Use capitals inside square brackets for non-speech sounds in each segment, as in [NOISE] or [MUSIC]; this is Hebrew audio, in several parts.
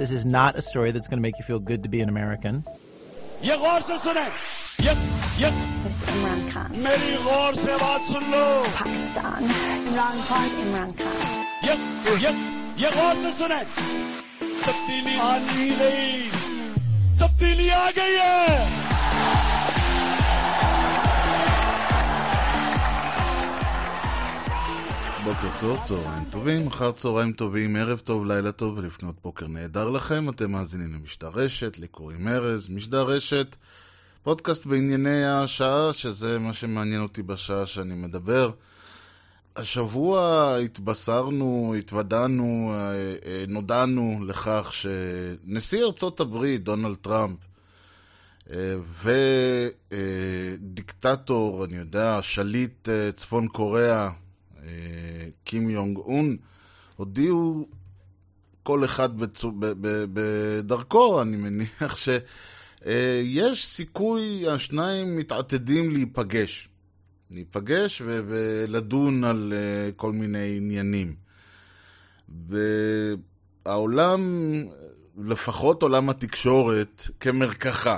This is not a story that's going to make you feel good to be an American. ये गौर से सुने ये ये Mr. Imran Khan. मेरी गौर से बात सुन लो Pakistan. Imran Khan, Imran Khan. ये ये ये गौर से सुने तब्दीली आनी ही नहीं तब्दीली आ गई है בוקר טוב, צהריים טובים, אחר צהריים טובים, ערב טוב, לילה טוב ולפנות בוקר נהדר לכם. אתם מאזינים למשדר רשת, לי קוראים ארז, משדר רשת, פודקאסט בענייני השעה, שזה מה שמעניין אותי בשעה שאני מדבר. השבוע התבשרנו, התוודענו, אה, אה, נודענו לכך שנשיא ארצות הברית, דונלד טראמפ, אה, ודיקטטור, אני יודע, שליט צפון קוריאה, אה, קים יונג און, הודיעו כל אחד בצו, ב, ב, בדרכו, אני מניח שיש סיכוי, השניים מתעתדים להיפגש. להיפגש ו- ולדון על uh, כל מיני עניינים. והעולם, לפחות עולם התקשורת, כמרקחה.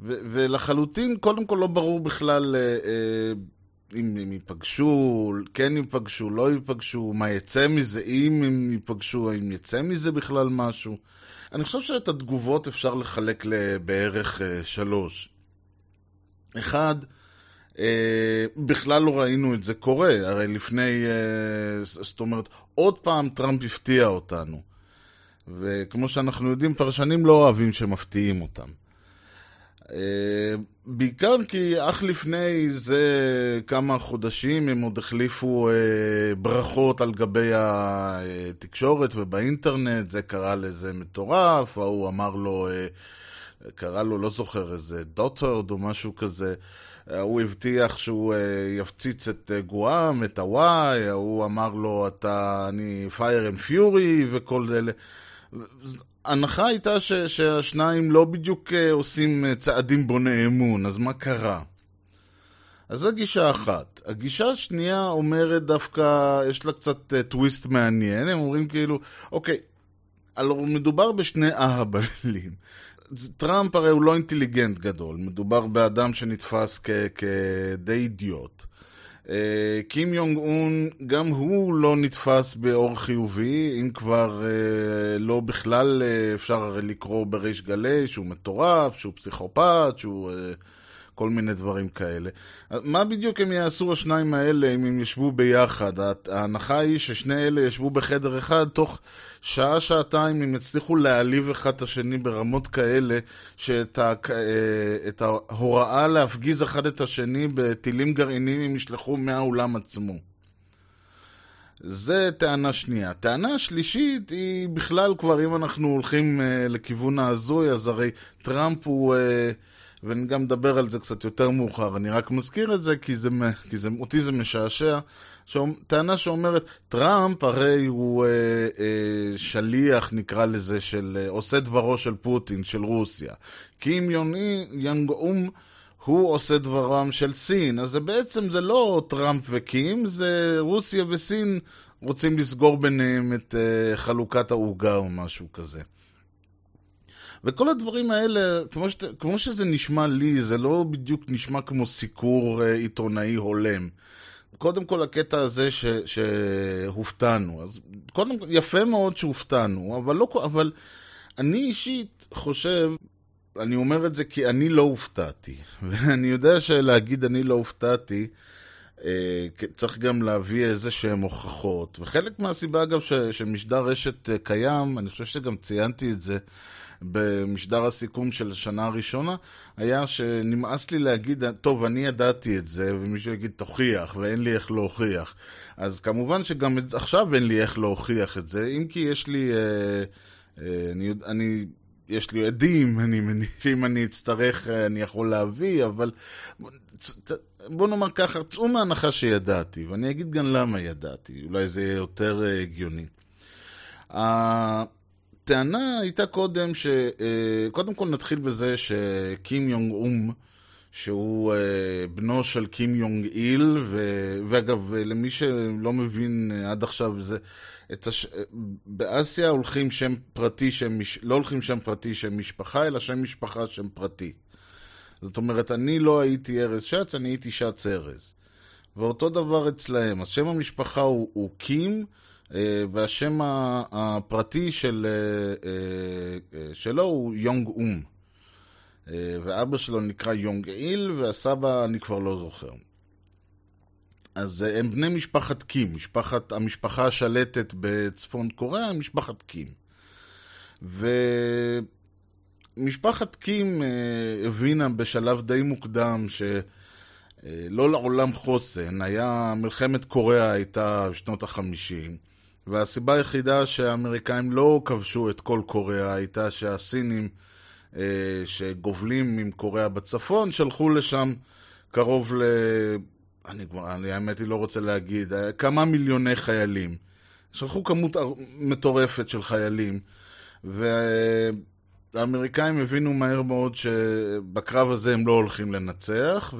ולחלוטין, קודם כל לא ברור בכלל uh, uh, אם הם ייפגשו, כן ייפגשו, לא ייפגשו, מה יצא מזה, אם הם ייפגשו, האם יצא מזה בכלל משהו. אני חושב שאת התגובות אפשר לחלק לבערך uh, שלוש. אחד, Uh, בכלל לא ראינו את זה קורה, הרי לפני, uh, זאת אומרת, עוד פעם טראמפ הפתיע אותנו. וכמו שאנחנו יודעים, פרשנים לא אוהבים שמפתיעים אותם. Uh, בעיקר כי אך לפני זה כמה חודשים הם עוד החליפו uh, ברכות על גבי התקשורת ובאינטרנט, זה קרה לזה מטורף, ההוא אמר לו, uh, קרא לו, לא זוכר, איזה dotard או משהו כזה. הוא הבטיח שהוא יפציץ את גואם, את הוואי, הוא אמר לו, אתה, אני fire and fury וכל אלה. ההנחה הייתה ש, שהשניים לא בדיוק עושים צעדים בוני אמון, אז מה קרה? אז זו גישה אחת. הגישה השנייה אומרת דווקא, יש לה קצת טוויסט מעניין, הם אומרים כאילו, אוקיי, מדובר בשני אהבלים. [LAUGHS] טראמפ הרי הוא לא אינטליגנט גדול, מדובר באדם שנתפס כדי אידיוט. קים יונג און, גם הוא לא נתפס באור חיובי, אם כבר לא בכלל אפשר לקרוא בריש גלי שהוא מטורף, שהוא פסיכופת, שהוא כל מיני דברים כאלה. מה בדיוק הם יעשו השניים האלה אם הם ישבו ביחד? ההנחה היא ששני אלה ישבו בחדר אחד, תוך שעה-שעתיים הם יצליחו להעליב אחד את השני ברמות כאלה, שאת ה... את ההוראה להפגיז אחד את השני בטילים גרעיניים הם ישלחו מהאולם עצמו. זה טענה שנייה. טענה שלישית היא בכלל כבר, אם אנחנו הולכים uh, לכיוון ההזוי, אז הרי טראמפ הוא... Uh, ואני גם מדבר על זה קצת יותר מאוחר, אני רק מזכיר את זה כי, זה, כי זה, אותי זה משעשע. טענה שאומרת, טראמפ הרי הוא אה, אה, שליח, נקרא לזה, של אה, עושה דברו של פוטין, של רוסיה. קים יונג אום הוא עושה דברם של סין. אז זה בעצם, זה לא טראמפ וקים, זה רוסיה וסין רוצים לסגור ביניהם את אה, חלוקת העוגה או משהו כזה. וכל הדברים האלה, כמו, שת, כמו שזה נשמע לי, זה לא בדיוק נשמע כמו סיקור uh, עיתונאי הולם. קודם כל הקטע הזה ש, שהופתענו. אז קודם כל, יפה מאוד שהופתענו, אבל, לא, אבל אני אישית חושב, אני אומר את זה כי אני לא הופתעתי. [LAUGHS] ואני יודע שלהגיד אני לא הופתעתי, צריך גם להביא איזה שהן הוכחות. וחלק מהסיבה, אגב, ש, שמשדר רשת קיים, אני חושב שגם ציינתי את זה, במשדר הסיכום של השנה הראשונה, היה שנמאס לי להגיד, טוב, אני ידעתי את זה, ומישהו יגיד, תוכיח, ואין לי איך להוכיח. אז כמובן שגם עכשיו אין לי איך להוכיח את זה, אם כי יש לי, אה, אה, אני, אני, יש לי עדים, [LAUGHS] אני מניח שאם אני אצטרך אני יכול להביא, אבל בוא נאמר ככה, צאו מהנחה שידעתי, ואני אגיד גם למה ידעתי, אולי זה יהיה יותר הגיוני. הטענה הייתה קודם, ש... קודם כל נתחיל בזה שקים יונג אום, שהוא בנו של קים יונג איל, ו... ואגב, למי שלא מבין עד עכשיו, זה את הש... באסיה הולכים שם פרטי, שם מש... לא הולכים שם פרטי, שם משפחה, אלא שם משפחה, שם פרטי. זאת אומרת, אני לא הייתי ארז שץ, אני הייתי שץ ארז. ואותו דבר אצלהם. אז שם המשפחה הוא, הוא קים, אה, והשם ה- הפרטי של, אה, אה, אה, שלו הוא יונג אום. אה, ואבא שלו נקרא יונג איל, והסבא אני כבר לא זוכר. אז אה, הם בני משפחת קים, משפחת, המשפחה השלטת בצפון קוריאה, משפחת קים. ומשפחת קים אה, הבינה בשלב די מוקדם שלא לעולם חוסן, היה, מלחמת קוריאה הייתה בשנות החמישים, והסיבה היחידה שהאמריקאים לא כבשו את כל קוריאה הייתה שהסינים אה, שגובלים עם קוריאה בצפון שלחו לשם קרוב ל... אני כבר, אני האמת היא לא רוצה להגיד, אה, כמה מיליוני חיילים. שלחו כמות מטורפת של חיילים, והאמריקאים הבינו מהר מאוד שבקרב הזה הם לא הולכים לנצח,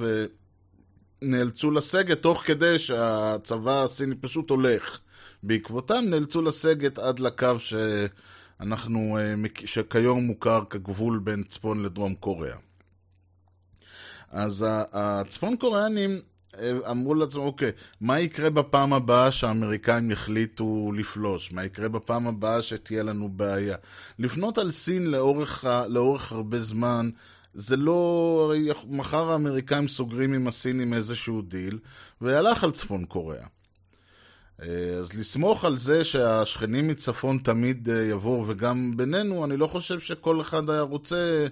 ונאלצו לסגת תוך כדי שהצבא הסיני פשוט הולך. בעקבותם נאלצו לסגת עד לקו שאנחנו, אה, שכיום מוכר כגבול בין צפון לדרום קוריאה. אז הצפון קוריאנים אה, אמרו לעצמם, אוקיי, מה יקרה בפעם הבאה שהאמריקאים יחליטו לפלוש? מה יקרה בפעם הבאה שתהיה לנו בעיה? לפנות על סין לאורך, לאורך הרבה זמן, זה לא... מחר האמריקאים סוגרים עם הסינים איזשהו דיל, והלך על צפון קוריאה. אה, אז לסמוך על זה שהשכנים מצפון תמיד אה, יבואו, וגם בינינו, אני לא חושב שכל אחד היה רוצה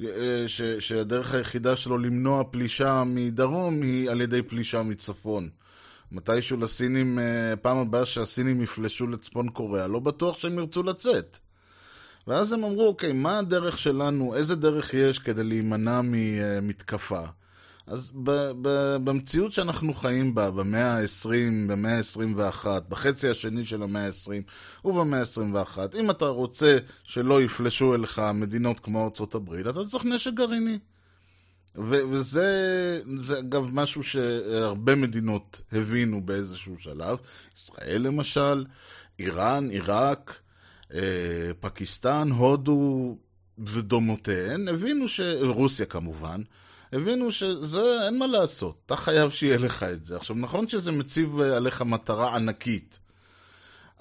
אה, ש, שהדרך היחידה שלו למנוע פלישה מדרום היא על ידי פלישה מצפון. מתישהו לסינים, פעם הבאה שהסינים יפלשו לצפון קוריאה, לא בטוח שהם ירצו לצאת. ואז הם אמרו, אוקיי, מה הדרך שלנו, איזה דרך יש כדי להימנע ממתקפה? אז ב- ב- במציאות שאנחנו חיים בה, במאה ה-20, במאה ה-21, בחצי השני של המאה ה-20 ובמאה ה-21, אם אתה רוצה שלא יפלשו אליך מדינות כמו ארצות הברית, אתה צריך נשק גרעיני. ו- וזה זה אגב משהו שהרבה מדינות הבינו באיזשהו שלב. ישראל למשל, איראן, עיראק, אה, פקיסטן, הודו ודומותיהן, הבינו ש... רוסיה כמובן, הבינו שזה, אין מה לעשות, אתה חייב שיהיה לך את זה. עכשיו, נכון שזה מציב אה, עליך מטרה ענקית,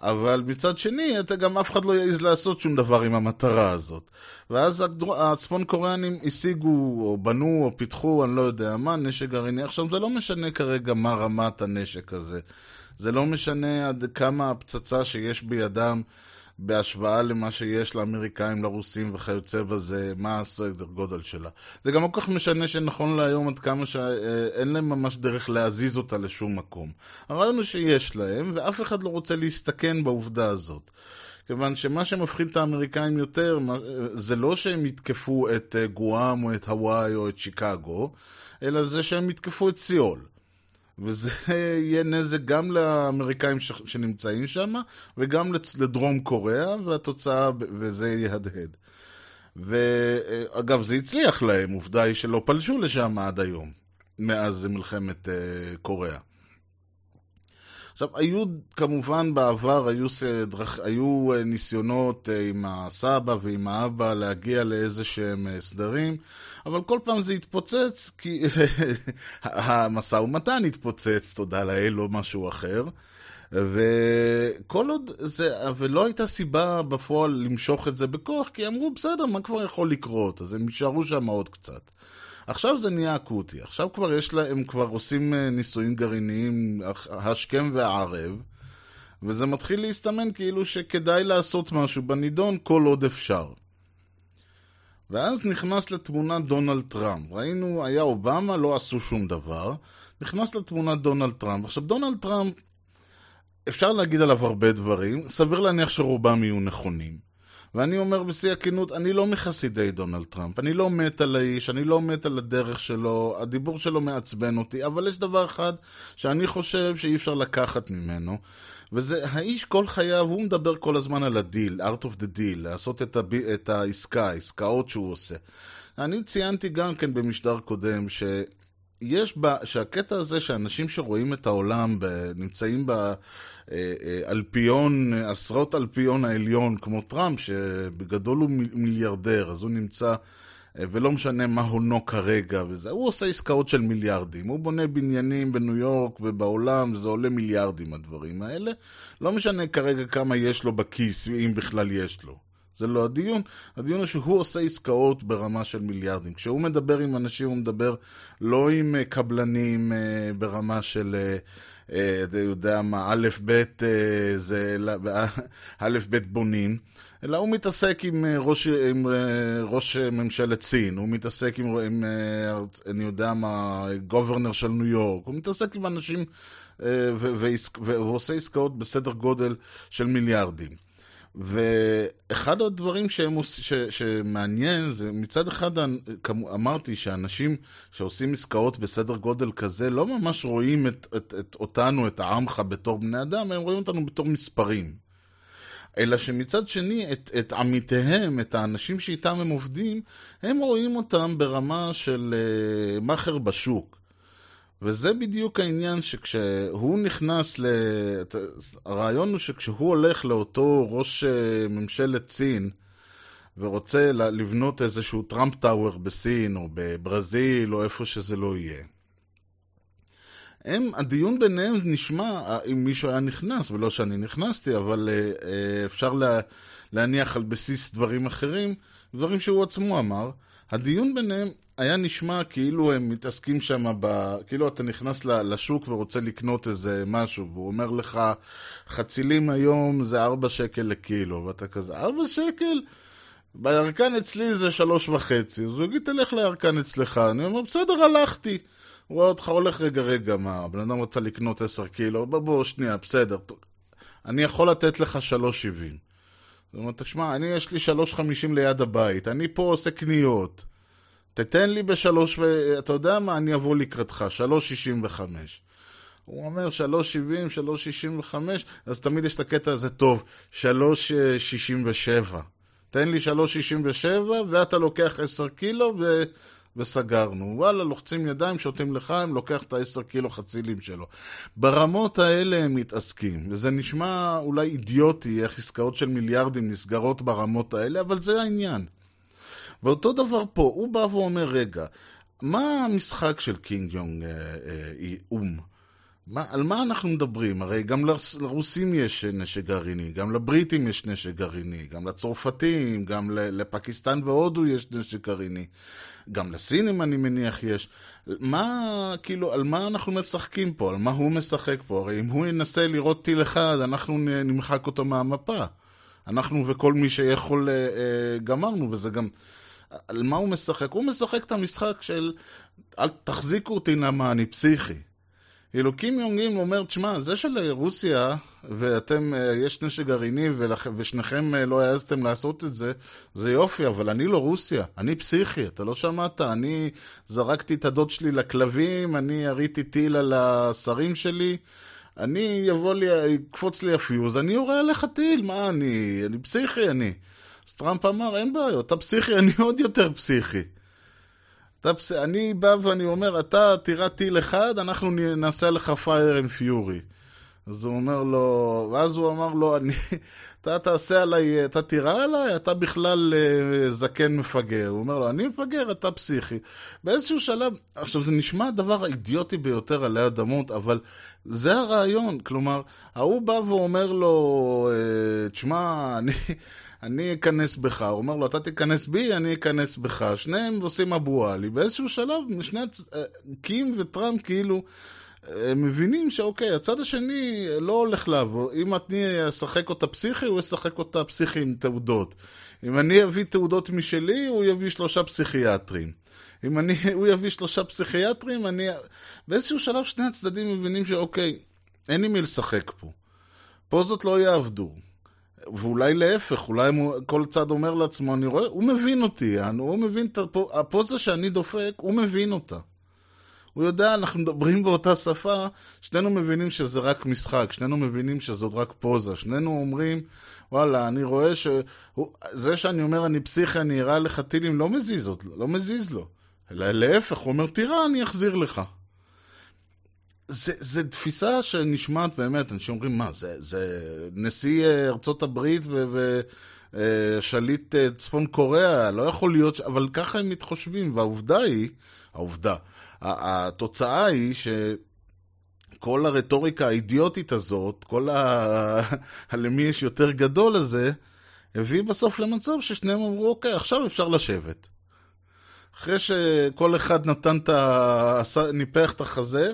אבל מצד שני, אתה גם אף אחד לא יעז לעשות שום דבר עם המטרה הזאת. ואז הצפון קוריאנים השיגו, או בנו, או פיתחו, אני לא יודע מה, נשק גרעיני. עכשיו, זה לא משנה כרגע מה רמת הנשק הזה. זה לא משנה עד כמה הפצצה שיש בידם בהשוואה למה שיש לאמריקאים, לרוסים וכיוצא בזה, מה הסדר גודל שלה. זה גם לא כל כך משנה שנכון להיום עד כמה שאין להם ממש דרך להזיז אותה לשום מקום. הרעיון הוא שיש להם, ואף אחד לא רוצה להסתכן בעובדה הזאת. כיוון שמה שמפחיד את האמריקאים יותר, זה לא שהם יתקפו את אה, גואם או את הוואי או את שיקגו, אלא זה שהם יתקפו את סיול. וזה [LAUGHS] יהיה נזק גם לאמריקאים ש... שנמצאים שם, וגם לצ... לדרום קוריאה, והתוצאה, וזה יהדהד. ואגב, זה הצליח להם, עובדה היא שלא פלשו לשם עד היום, מאז מלחמת uh, קוריאה. עכשיו, היו, כמובן, בעבר היו, סדרך, היו אה, ניסיונות אה, עם הסבא ועם האבא להגיע לאיזה שהם אה, סדרים, אבל כל פעם זה התפוצץ, כי [LAUGHS] המשא ומתן התפוצץ, תודה לאל, לא משהו אחר. וכל עוד זה, ולא הייתה סיבה בפועל למשוך את זה בכוח, כי אמרו, בסדר, מה כבר יכול לקרות? אז הם יישארו שם עוד קצת. עכשיו זה נהיה אקוטי, עכשיו כבר יש להם, הם כבר עושים אה, ניסויים גרעיניים השכם והערב, וזה מתחיל להסתמן כאילו שכדאי לעשות משהו בנידון כל עוד אפשר. ואז נכנס לתמונה דונלד טראמפ. ראינו, היה אובמה, לא עשו שום דבר. נכנס לתמונה דונלד טראמפ. עכשיו, דונלד טראמפ, אפשר להגיד עליו הרבה דברים, סביר להניח שרובם יהיו נכונים. ואני אומר בשיא הכנות, אני לא מחסידי דונלד טראמפ. אני לא מת על האיש, אני לא מת על הדרך שלו, הדיבור שלו מעצבן אותי, אבל יש דבר אחד שאני חושב שאי אפשר לקחת ממנו, וזה האיש כל חייו, הוא מדבר כל הזמן על הדיל, art of the deal, לעשות את, הב... את העסקה, העסקאות שהוא עושה. אני ציינתי גם כן במשדר קודם, ש... יש בה, שהקטע הזה שאנשים שרואים את העולם ב, נמצאים באלפיון, עשרות אלפיון העליון, כמו טראמפ, שבגדול הוא מיל- מיליארדר, אז הוא נמצא, אה, ולא משנה מה הונו כרגע וזה, הוא עושה עסקאות של מיליארדים, הוא בונה בניינים בניו יורק ובעולם, זה עולה מיליארדים הדברים האלה, לא משנה כרגע כמה יש לו בכיס, אם בכלל יש לו. זה לא הדיון, הדיון הוא שהוא עושה עסקאות ברמה של מיליארדים. כשהוא מדבר עם אנשים, הוא מדבר לא עם אה, קבלנים אה, ברמה של, אה, אתה יודע מה, א', ב', זה, [LAUGHS] א', ב' בונים, אלא הוא מתעסק עם ראש, עם ראש ממשלת סין, הוא מתעסק עם, עם אני יודע מה, גוברנר של ניו יורק, הוא מתעסק עם אנשים והוא עושה עסקאות בסדר גודל של מיליארדים. ואחד הדברים שהם. ש... שמעניין זה מצד אחד כמו- אמרתי שאנשים שעושים עסקאות בסדר גודל כזה לא ממש רואים את, את, את אותנו, את העמך בתור בני אדם, הם רואים אותנו בתור מספרים. אלא שמצד שני, את, את עמיתיהם, את האנשים שאיתם הם עובדים, הם רואים אותם ברמה של uh, מאכר בשוק. וזה בדיוק העניין שכשהוא נכנס ל... הרעיון הוא שכשהוא הולך לאותו ראש אה, ממשלת סין ורוצה לבנות איזשהו טראמפ טאוור בסין או בברזיל או איפה שזה לא יהיה. הם, הדיון ביניהם נשמע אה, אם מישהו היה נכנס, ולא שאני נכנסתי, אבל אה, אפשר לה, להניח על בסיס דברים אחרים, דברים שהוא עצמו אמר. הדיון ביניהם היה נשמע כאילו הם מתעסקים שם, ב... כאילו אתה נכנס לשוק ורוצה לקנות איזה משהו, והוא אומר לך, חצילים היום זה ארבע שקל לקילו, ואתה כזה, ארבע שקל? בירקן אצלי זה שלוש וחצי, אז הוא יגיד, תלך לירקן אצלך. אני אומר, בסדר, הלכתי. הוא רואה אותך הולך, רגע, רגע, מה, הבן אדם רצה לקנות עשר קילו, בוא, בוא, שנייה, בסדר. אני יכול לתת לך שלוש שבעים. זאת אומרת, תשמע, אני יש לי שלוש חמישים ליד הבית, אני פה עושה קניות. תתן לי בשלוש. אתה יודע מה, אני אבוא לקראתך, שלוש שישים וחמש. הוא אומר שלוש שבעים, שלוש שישים וחמש, אז תמיד יש את הקטע הזה, טוב, שלוש שישים ושבע. תן לי שלוש שישים ושבע, ואתה לוקח עשר קילו, ו... וסגרנו. וואלה, לוחצים ידיים, שותים לחיים, לוקח את העשר קילו חצילים שלו. ברמות האלה הם מתעסקים, וזה נשמע אולי אידיוטי, איך עסקאות של מיליארדים נסגרות ברמות האלה, אבל זה העניין. ואותו דבר פה, הוא בא ואומר, רגע, מה המשחק של קינג יונג אה, אה, אום? מה, על מה אנחנו מדברים? הרי גם לרוס, לרוסים יש נשק גרעיני, גם לבריטים יש נשק גרעיני, גם לצרפתים, גם לפקיסטן והודו יש נשק גרעיני, גם לסינים אני מניח יש. מה, כאילו, על מה אנחנו משחקים פה? על מה הוא משחק פה? הרי אם הוא ינסה לראות טיל אחד, אנחנו נמחק אותו מהמפה. אנחנו וכל מי שיכול אה, אה, גמרנו, וזה גם... על מה הוא משחק? הוא משחק את המשחק של אל תחזיקו אותי למה אני פסיכי. כאילו קים יונג אים אומר, תשמע, זה של רוסיה, ואתם, יש נשק גרעיני, ושניכם לא העזתם לעשות את זה, זה יופי, אבל אני לא רוסיה, אני פסיכי, אתה לא שמעת, אני זרקתי את הדוד שלי לכלבים, אני יריתי טיל על השרים שלי, אני יבוא לי, יקפוץ לי הפיוז, אני יורה עליך טיל, מה אני, אני פסיכי אני. אז טראמפ אמר, אין בעיות, אתה פסיכי, אני עוד יותר פסיכי. אתה, אני בא ואני אומר, אתה תירה טיל אחד, אנחנו נעשה לך fire and fury. אז הוא אומר לו, ואז הוא אמר לו, אני, אתה תעשה עליי, אתה תירה עליי, אתה בכלל uh, זקן מפגר. הוא אומר לו, אני מפגר, אתה פסיכי. באיזשהו שלב, עכשיו זה נשמע הדבר האידיוטי ביותר עלי אדמות, אבל זה הרעיון. כלומר, ההוא בא ואומר לו, תשמע, אני... אני אכנס בך, הוא אומר לו, אתה תיכנס בי, אני אכנס בך. שניהם עושים אבו עלי. באיזשהו שלב, שני הצ... קים וטראמפ כאילו מבינים שאוקיי, הצד השני לא הולך לעבור. אם אני אשחק אותה פסיכי, הוא ישחק אותה פסיכי עם תעודות. אם אני אביא תעודות משלי, הוא יביא שלושה פסיכיאטרים. אם אני, [LAUGHS] הוא יביא שלושה פסיכיאטרים, אני... באיזשהו שלב שני הצדדים מבינים שאוקיי, אין עם מי לשחק פה. פה זאת לא יעבדו. ואולי להפך, אולי כל צד אומר לעצמו, אני רואה, הוא מבין אותי, הוא מבין את הפוזה שאני דופק, הוא מבין אותה. הוא יודע, אנחנו מדברים באותה שפה, שנינו מבינים שזה רק משחק, שנינו מבינים שזאת רק פוזה, שנינו אומרים, וואלה, אני רואה ש... זה שאני אומר אני פסיכי, אני אראה לך טילים, לא מזיז, לא מזיז לו. אלא להפך, הוא אומר, תירה, אני אחזיר לך. זה, זה תפיסה שנשמעת באמת, אנשים אומרים, מה, זה, זה נשיא אה, ארצות הברית ושליט צפון קוריאה, לא יכול להיות, ש... אבל ככה הם מתחושבים, והעובדה היא, העובדה, התוצאה היא ש... כל הרטוריקה האידיוטית הזאת, כל ה... [LAUGHS] הלמי יש יותר גדול הזה, הביא בסוף למצב ששניהם אמרו, אוקיי, עכשיו אפשר לשבת. אחרי שכל אחד נתן את ה... ניפח את החזה,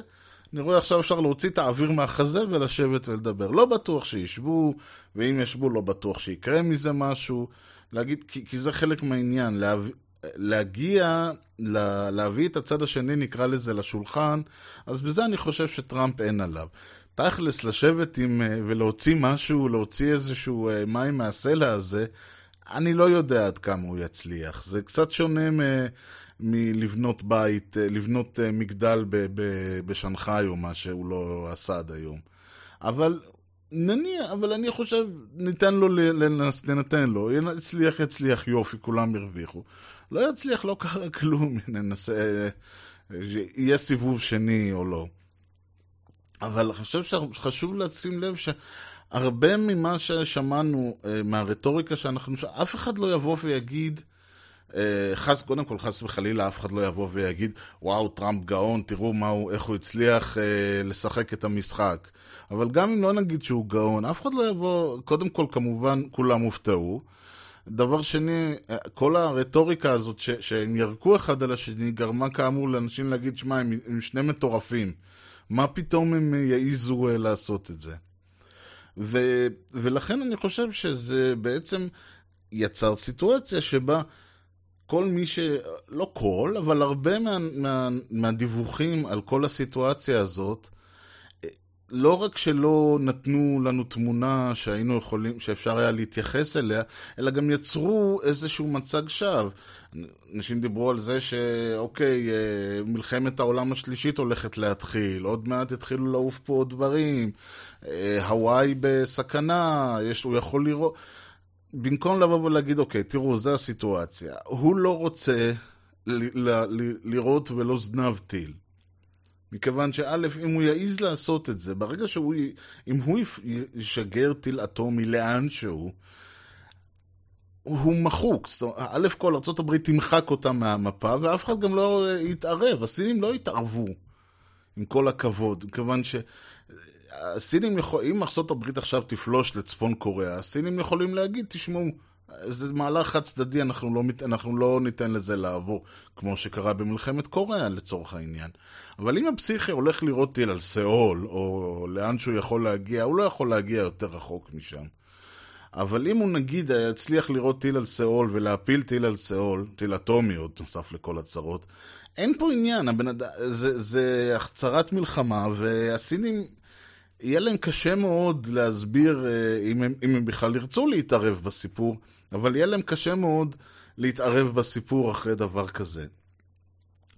אני רואה עכשיו אפשר להוציא את האוויר מהחזה ולשבת ולדבר. לא בטוח שישבו, ואם ישבו לא בטוח שיקרה מזה משהו. להגיד, כי, כי זה חלק מהעניין, להביא, להגיע, לה, להביא את הצד השני, נקרא לזה, לשולחן, אז בזה אני חושב שטראמפ אין עליו. תכלס, לשבת עם, אה, ולהוציא משהו, להוציא איזשהו אה, מים מהסלע הזה, אני לא יודע עד כמה הוא יצליח. זה קצת שונה מ... מלבנות בית, אה, לבנות מגדל ב- ב- בשנגחאי או מה שהוא לא עשה עד היום. אבל נניח, אבל אני חושב, ניתן לו, לנס, נתן לו, יצליח, יצליח, יופי, כולם הרוויחו. לא יצליח, לא קרה [LAUGHS] כלום, ננסה, יהיה סיבוב שני או לא. אבל אני חושב שחשוב לשים לב שהרבה ממה ששמענו אה, מהרטוריקה שאנחנו, אף אחד לא יבוא ויגיד, אה, חס, קודם כל, חס וחלילה, אף אחד לא יבוא ויגיד, וואו, טראמפ גאון, תראו הוא, איך הוא הצליח אה, לשחק את המשחק. אבל גם אם לא נגיד שהוא גאון, אף אחד לא יבוא, קודם כל, כמובן, כולם הופתעו. דבר שני, כל הרטוריקה הזאת ש, שהם ירקו אחד על השני, גרמה כאמור לאנשים להגיד, שמע, הם, הם שני מטורפים. מה פתאום הם יעיזו אה, לעשות את זה? ו, ולכן אני חושב שזה בעצם יצר סיטואציה שבה כל מי ש... לא כל, אבל הרבה מה, מה, מהדיווחים על כל הסיטואציה הזאת, לא רק שלא נתנו לנו תמונה שהיינו יכולים, שאפשר היה להתייחס אליה, אלא גם יצרו איזשהו מצג שווא. אנשים דיברו על זה שאוקיי, אה, מלחמת העולם השלישית הולכת להתחיל, עוד מעט יתחילו לעוף פה עוד דברים, אה, הוואי בסכנה, יש, הוא יכול לראות... במקום לבוא ולהגיד, אוקיי, תראו, זו הסיטואציה. הוא לא רוצה ל- ל- ל- לראות ולא זנב טיל. מכיוון שא', אם הוא יעז לעשות את זה, ברגע שהוא, אם הוא ישגר טיל אטומי לאן שהוא, הוא מחוק. זאת אומרת, א' כל ארה"ב תמחק אותה מהמפה, ואף אחד גם לא יתערב. הסינים לא יתערבו, עם כל הכבוד, מכיוון ש... הסינים יכולים, אם ארה"ב עכשיו תפלוש לצפון קוריאה, הסינים יכולים להגיד, תשמעו, זה מהלך חד צדדי, אנחנו לא, אנחנו לא ניתן לזה לעבור, כמו שקרה במלחמת קוריאה לצורך העניין. אבל אם הפסיכי הולך לירות טיל על סאול, או לאן שהוא יכול להגיע, הוא לא יכול להגיע יותר רחוק משם. אבל אם הוא נגיד יצליח לירות טיל על סאול ולהפיל טיל על סאול, טיל אטומי עוד נוסף לכל הצרות, אין פה עניין, הבנד... זה, זה החצרת מלחמה, והסינים, יהיה להם קשה מאוד להסביר אה, אם הם, אם הם בכלל ירצו להתערב בסיפור, אבל יהיה להם קשה מאוד להתערב בסיפור אחרי דבר כזה.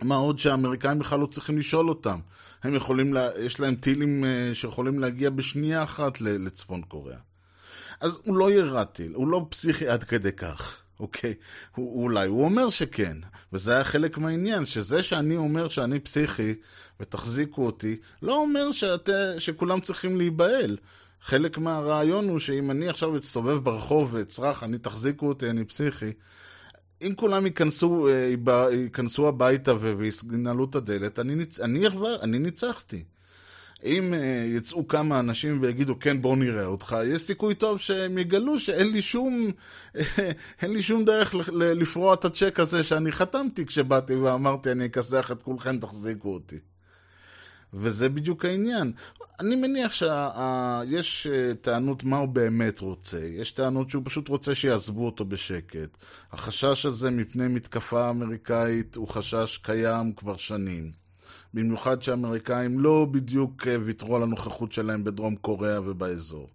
מה עוד שהאמריקאים בכלל לא צריכים לשאול אותם. הם יכולים, לה... יש להם טילים אה, שיכולים להגיע בשנייה אחת לצפון קוריאה. אז הוא לא ירה טיל, הוא לא פסיכי עד כדי כך, אוקיי? הוא, אולי הוא אומר שכן, וזה היה חלק מהעניין, שזה שאני אומר שאני פסיכי ותחזיקו אותי, לא אומר שאת, שכולם צריכים להיבהל. חלק מהרעיון הוא שאם אני עכשיו אצטובב ברחוב ואצרח, אני תחזיקו אותי, אני פסיכי, אם כולם ייכנסו, אה, ייכנסו הביתה וינעלו את הדלת, אני, ניצ... אני, אני ניצחתי. אם uh, יצאו כמה אנשים ויגידו, כן, בוא נראה אותך, יש סיכוי טוב שהם יגלו שאין לי שום, [LAUGHS] אין לי שום דרך לפרוע את הצ'ק הזה שאני חתמתי כשבאתי ואמרתי, אני אכסח את כולכם, תחזיקו אותי. וזה בדיוק העניין. אני מניח שיש uh, טענות מה הוא באמת רוצה. יש טענות שהוא פשוט רוצה שיעזבו אותו בשקט. החשש הזה מפני מתקפה אמריקאית הוא חשש קיים כבר שנים. במיוחד שהאמריקאים לא בדיוק אה, ויתרו על הנוכחות שלהם בדרום קוריאה ובאזור.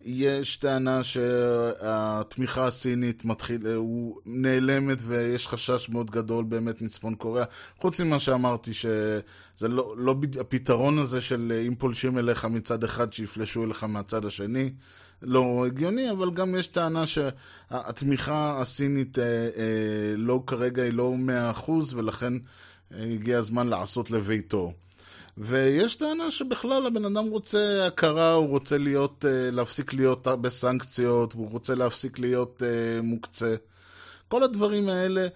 יש טענה שהתמיכה הסינית מתחיל, אה, הוא נעלמת ויש חשש מאוד גדול באמת מצפון קוריאה. חוץ ממה שאמרתי שזה לא, לא הפתרון הזה של אה, אם פולשים אליך מצד אחד שיפלשו אליך מהצד השני, לא הגיוני, אבל גם יש טענה שהתמיכה הסינית לא כרגע היא לא 100% ולכן הגיע הזמן לעשות לביתו. ויש טענה שבכלל הבן אדם רוצה הכרה, הוא רוצה להיות, אה, להפסיק להיות בסנקציות, והוא רוצה להפסיק להיות אה, מוקצה. כל הדברים האלה,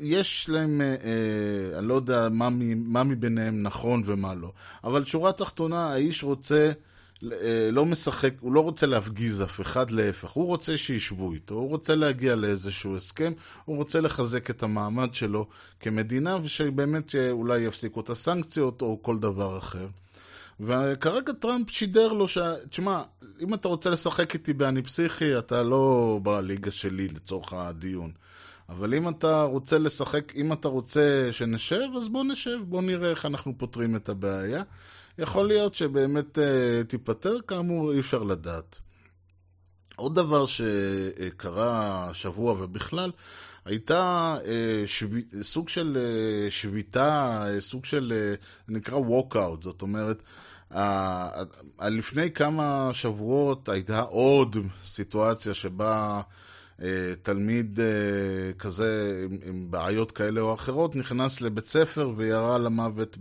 יש להם, אה, אני לא יודע מה, מה מביניהם נכון ומה לא, אבל שורה תחתונה, האיש רוצה, לא משחק, הוא לא רוצה להפגיז אף אחד, להפך, הוא רוצה שישבו איתו, הוא רוצה להגיע לאיזשהו הסכם, הוא רוצה לחזק את המעמד שלו כמדינה, ושבאמת אולי יפסיקו את הסנקציות או כל דבר אחר. וכרגע טראמפ שידר לו ש... תשמע, אם אתה רוצה לשחק איתי באני פסיכי, אתה לא בליגה שלי לצורך הדיון. אבל אם אתה רוצה לשחק, אם אתה רוצה שנשב, אז בוא נשב, בוא נראה איך אנחנו פותרים את הבעיה. יכול להיות שבאמת uh, תיפתר, כאמור, אי אפשר לדעת. עוד דבר שקרה השבוע ובכלל, הייתה uh, שב... סוג של uh, שביתה, uh, סוג של, uh, נקרא walkout, זאת אומרת, uh, לפני כמה שבועות הייתה עוד סיטואציה שבה אה, תלמיד אה, כזה עם, בעיות כאלה או אחרות נכנס לבית ספר וירה למוות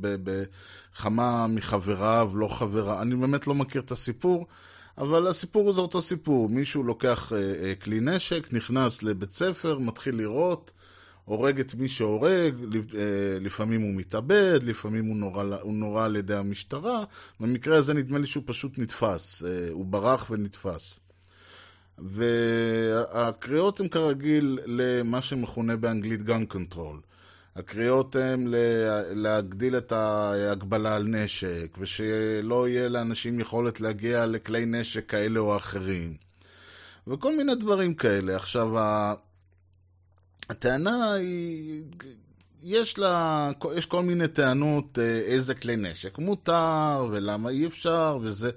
בכמה מחבריו, לא חברה. אני באמת לא מכיר את הסיפור, אבל הסיפור זה אותו סיפור. מישהו לוקח אה, כלי נשק, נכנס לבית ספר, מתחיל לירות. הורג את מי שהורג, לפעמים הוא מתאבד, לפעמים הוא נורא, הוא נורא על ידי המשטרה. במקרה הזה נדמה לי שהוא פשוט נתפס, הוא ברח ונתפס. והקריאות הן כרגיל למה שמכונה באנגלית gun control. הקריאות הן להגדיל את ההגבלה על נשק, ושלא יהיה לאנשים יכולת להגיע לכלי נשק כאלה או אחרים. וכל מיני דברים כאלה. עכשיו, הטענה היא... יש לה, יש כל מיני טענות אה, איזה כלי נשק מותר ולמה אי אפשר וזה,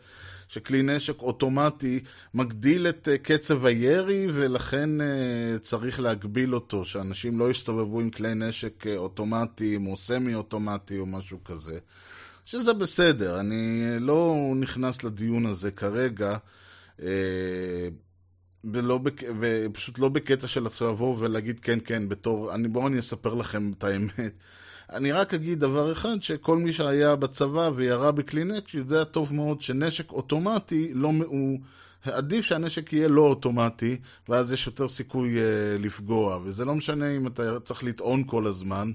שכלי נשק אוטומטי מגדיל את אה, קצב הירי ולכן אה, צריך להגביל אותו, שאנשים לא יסתובבו עם כלי נשק אוטומטיים או סמי אוטומטי או משהו כזה. שזה בסדר, אני לא נכנס לדיון הזה כרגע. ולא בק... ופשוט לא בקטע של לבוא ולהגיד כן, כן, בתור... אני, בואו אני אספר לכם את האמת. אני רק אגיד דבר אחד, שכל מי שהיה בצבא וירה בכלי נשק יודע טוב מאוד שנשק אוטומטי לא... הוא... עדיף שהנשק יהיה לא אוטומטי, ואז יש יותר סיכוי uh, לפגוע. וזה לא משנה אם אתה צריך לטעון כל הזמן.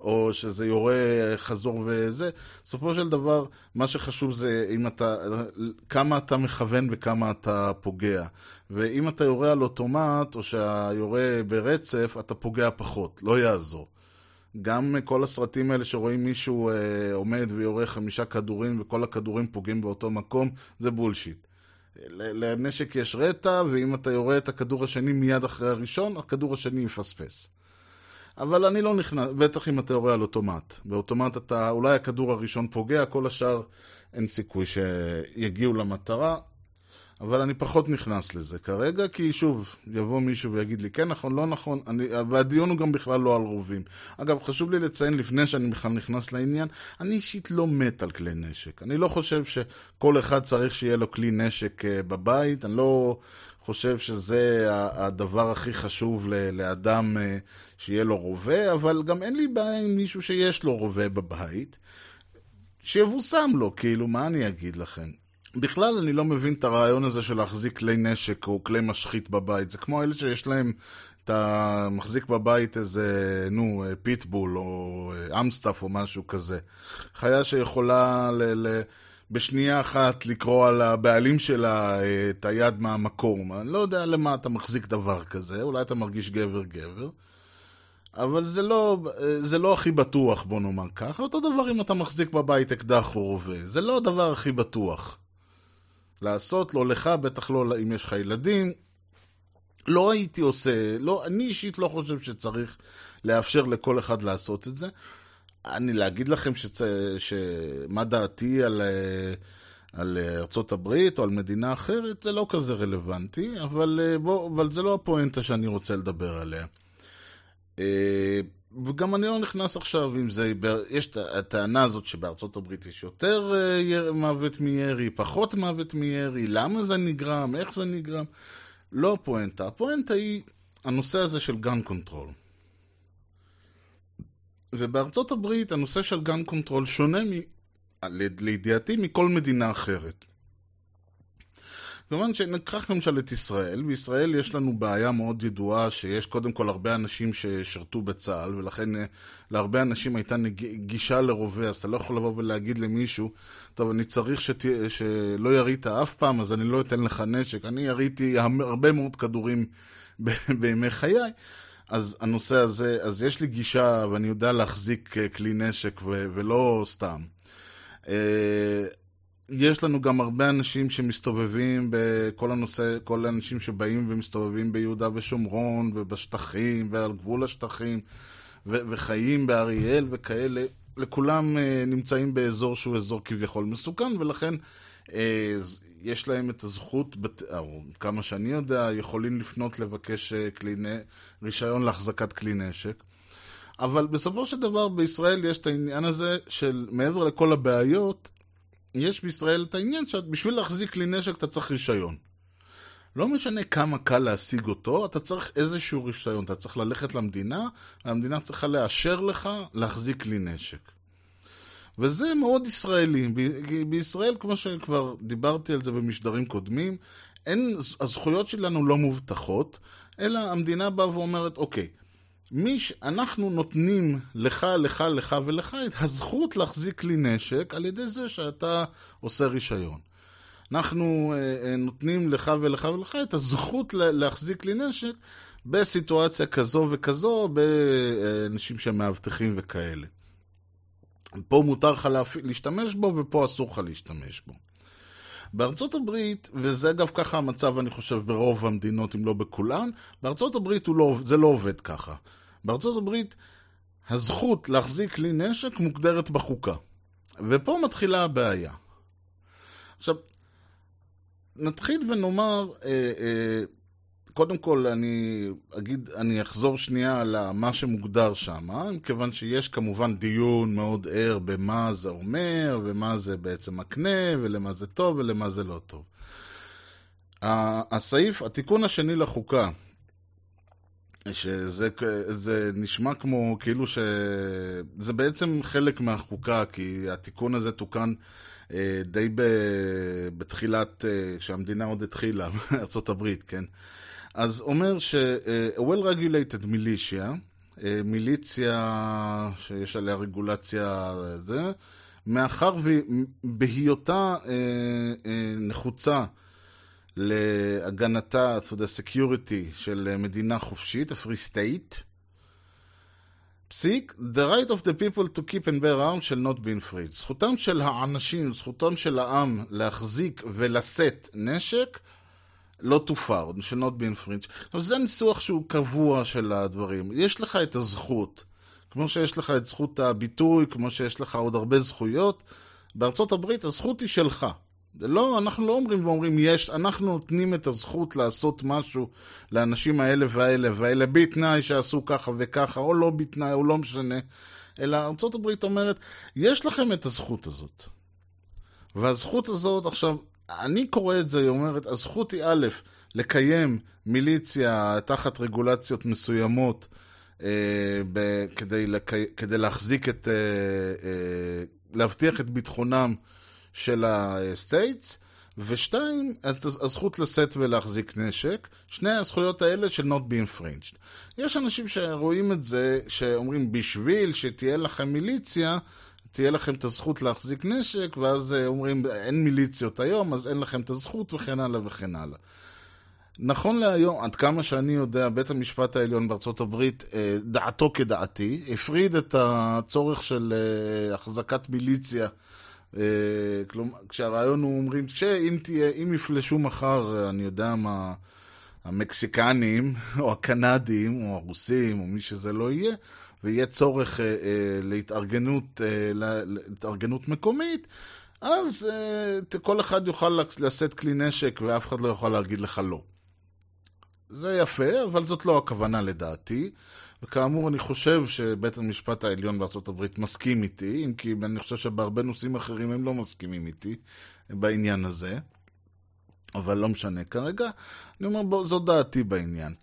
או שזה יורה חזור וזה. בסופו של דבר, מה שחשוב זה אם אתה, כמה אתה מכוון וכמה אתה פוגע. ואם אתה יורה על אוטומט, או שהיורה ברצף, אתה פוגע פחות, לא יעזור. גם כל הסרטים האלה שרואים מישהו אה, עומד ויורה חמישה כדורים וכל הכדורים פוגעים באותו מקום, זה בולשיט. לנשק יש רטע, ואם אתה יורה את הכדור השני מיד אחרי הראשון, הכדור השני יפספס. אבל אני לא נכנס, בטח אם אתה יורה על אוטומט. באוטומט אתה, אולי הכדור הראשון פוגע, כל השאר אין סיכוי שיגיעו למטרה. אבל אני פחות נכנס לזה כרגע, כי שוב, יבוא מישהו ויגיד לי כן נכון, לא נכון, אני, והדיון הוא גם בכלל לא על רובים. אגב, חשוב לי לציין לפני שאני בכלל נכנס לעניין, אני אישית לא מת על כלי נשק. אני לא חושב שכל אחד צריך שיהיה לו כלי נשק uh, בבית, אני לא חושב שזה הדבר הכי חשוב לאדם uh, שיהיה לו רובה, אבל גם אין לי בעיה עם מישהו שיש לו רובה בבית, שיבושם לו, כאילו, מה אני אגיד לכם? בכלל אני לא מבין את הרעיון הזה של להחזיק כלי נשק או כלי משחית בבית. זה כמו אלה שיש להם, אתה מחזיק בבית איזה, נו, פיטבול או אמסטאף או משהו כזה. חיה שיכולה ל... ל בשנייה אחת לקרוע לבעלים שלה את היד מהמקום. אני לא יודע למה אתה מחזיק דבר כזה, אולי אתה מרגיש גבר-גבר. אבל זה לא, זה לא הכי בטוח, בוא נאמר ככה. אותו דבר אם אתה מחזיק בבית אקדח או רובה. זה לא הדבר הכי בטוח. לעשות, לא לך, בטח לא אם יש לך ילדים. לא הייתי עושה, לא, אני אישית לא חושב שצריך לאפשר לכל אחד לעשות את זה. אני להגיד לכם שצ... שמה דעתי על, על ארצות הברית או על מדינה אחרת, זה לא כזה רלוונטי, אבל, בוא, אבל זה לא הפואנטה שאני רוצה לדבר עליה. וגם אני לא נכנס עכשיו אם זה, יש את הטענה הזאת שבארצות הברית יש יותר אה, מוות מירי, פחות מוות מירי, למה זה נגרם, איך זה נגרם. לא הפואנטה, הפואנטה היא הנושא הזה של gun control. ובארצות הברית הנושא של gun control שונה, מ... לידיעתי, מכל מדינה אחרת. כמובן שניקח למשל את ישראל, בישראל יש לנו בעיה מאוד ידועה שיש קודם כל הרבה אנשים ששירתו בצה"ל ולכן אה, להרבה אנשים הייתה. גישה לרובה, אז אתה לא יכול לבוא ולהגיד למישהו, טוב אני צריך שת... שלא ירית אף פעם אז אני לא אתן לך נשק, אני יריתי הרבה מאוד כדורים. בימי חיי, אז הנושא הזה, אז יש לי גישה ואני יודע להחזיק אה, כלי נשק ו... ולא סתם. יש לנו גם הרבה אנשים שמסתובבים בכל הנושא, כל האנשים שבאים ומסתובבים ביהודה ושומרון ובשטחים ועל גבול השטחים ו- וחיים באריאל וכאלה, לכולם אה, נמצאים באזור שהוא אזור כביכול מסוכן ולכן אה, יש להם את הזכות, בת... או כמה שאני יודע, יכולים לפנות לבקש אה, כלי... רישיון להחזקת כלי נשק. אבל בסופו של דבר בישראל יש את העניין הזה של מעבר לכל הבעיות, יש בישראל את העניין שבשביל להחזיק כלי נשק אתה צריך רישיון. לא משנה כמה קל להשיג אותו, אתה צריך איזשהו רישיון. אתה צריך ללכת למדינה, המדינה צריכה לאשר לך להחזיק כלי נשק. וזה מאוד ישראלי. בישראל, כמו שכבר דיברתי על זה במשדרים קודמים, אין, הזכויות שלנו לא מובטחות, אלא המדינה באה ואומרת, אוקיי, מי ש... אנחנו נותנים לך, לך, לך ולך את הזכות להחזיק כלי נשק על ידי זה שאתה עושה רישיון. אנחנו אה, אה, נותנים לך ולך ולך את הזכות לה, להחזיק כלי נשק בסיטואציה כזו וכזו, באנשים שמאבטחים וכאלה. פה מותר לך. להשתמש בו ופה אסור לך להשתמש בו. בארצות הברית, וזה אגב ככה המצב אני חושב ברוב המדינות אם לא בכולן, בארצות הברית לא, זה לא עובד ככה. בארצות הברית הזכות להחזיק כלי נשק מוגדרת בחוקה. ופה מתחילה הבעיה. עכשיו, נתחיל ונאמר, אה, אה, קודם כל אני אגיד, אני אחזור שנייה על מה שמוגדר שם, כיוון שיש כמובן דיון מאוד ער במה זה אומר, ומה זה בעצם מקנה, ולמה זה טוב ולמה זה לא טוב. הסעיף, התיקון השני לחוקה, שזה זה נשמע כמו כאילו שזה בעצם חלק מהחוקה, כי התיקון הזה תוקן אה, די בתחילת, אה, כשהמדינה עוד התחילה, [LAUGHS] ארה"ב, כן? אז אומר ש-well-regulated militia, מיליציה שיש עליה רגולציה, זה, מאחר ובהיותה נחוצה להגנתה, to the security של מדינה חופשית, state, פסיק, the right of the people to keep and bear arms shall not be infringed. זכותם של האנשים, זכותם של העם להחזיק ולשאת נשק, לא תופר, be infringed. עכשיו זה ניסוח שהוא קבוע של הדברים. יש לך את הזכות, כמו שיש לך את זכות הביטוי, כמו שיש לך עוד הרבה זכויות, בארצות הברית הזכות היא שלך. לא, אנחנו לא אומרים ואומרים, יש, אנחנו נותנים את הזכות לעשות משהו לאנשים האלה והאלה והאלה, בתנאי שעשו ככה וככה, או לא בתנאי, או לא משנה. אלא ארה"ב אומרת, יש לכם את הזכות הזאת. והזכות הזאת, עכשיו, אני קורא את זה, היא אומרת, הזכות היא א', לקיים מיליציה תחת רגולציות מסוימות אה, ב, כדי, לקי, כדי להחזיק את, אה, אה, להבטיח את ביטחונם של ה states, ושתיים, הזכות לשאת ולהחזיק נשק, שני הזכויות האלה shall not be infringed. יש אנשים שרואים את זה, שאומרים בשביל שתהיה לכם מיליציה, תהיה לכם את הזכות להחזיק נשק, ואז אומרים אין מיליציות היום, אז אין לכם את הזכות, וכן הלאה וכן הלאה. נכון להיום, עד כמה שאני יודע, בית המשפט העליון בארצות הברית, דעתו כדעתי, הפריד את הצורך של החזקת מיליציה כלומר, כשהרעיון הוא אומרים, שאם תהיה, אם יפלשו מחר, אני יודע מה, המקסיקנים, או הקנדים, או הרוסים, או מי שזה לא יהיה, ויהיה צורך אה, אה, להתארגנות, אה, להתארגנות מקומית, אז אה, כל אחד יוכל לשאת כלי נשק ואף אחד לא יוכל להגיד לך לא. זה יפה, אבל זאת לא הכוונה לדעתי. וכאמור, אני חושב שבית המשפט העליון הברית מסכים איתי, אם כי אני חושב שבהרבה נושאים אחרים הם לא מסכימים איתי בעניין הזה, אבל לא משנה כרגע. אני אומר, בוא, זו דעתי בעניין.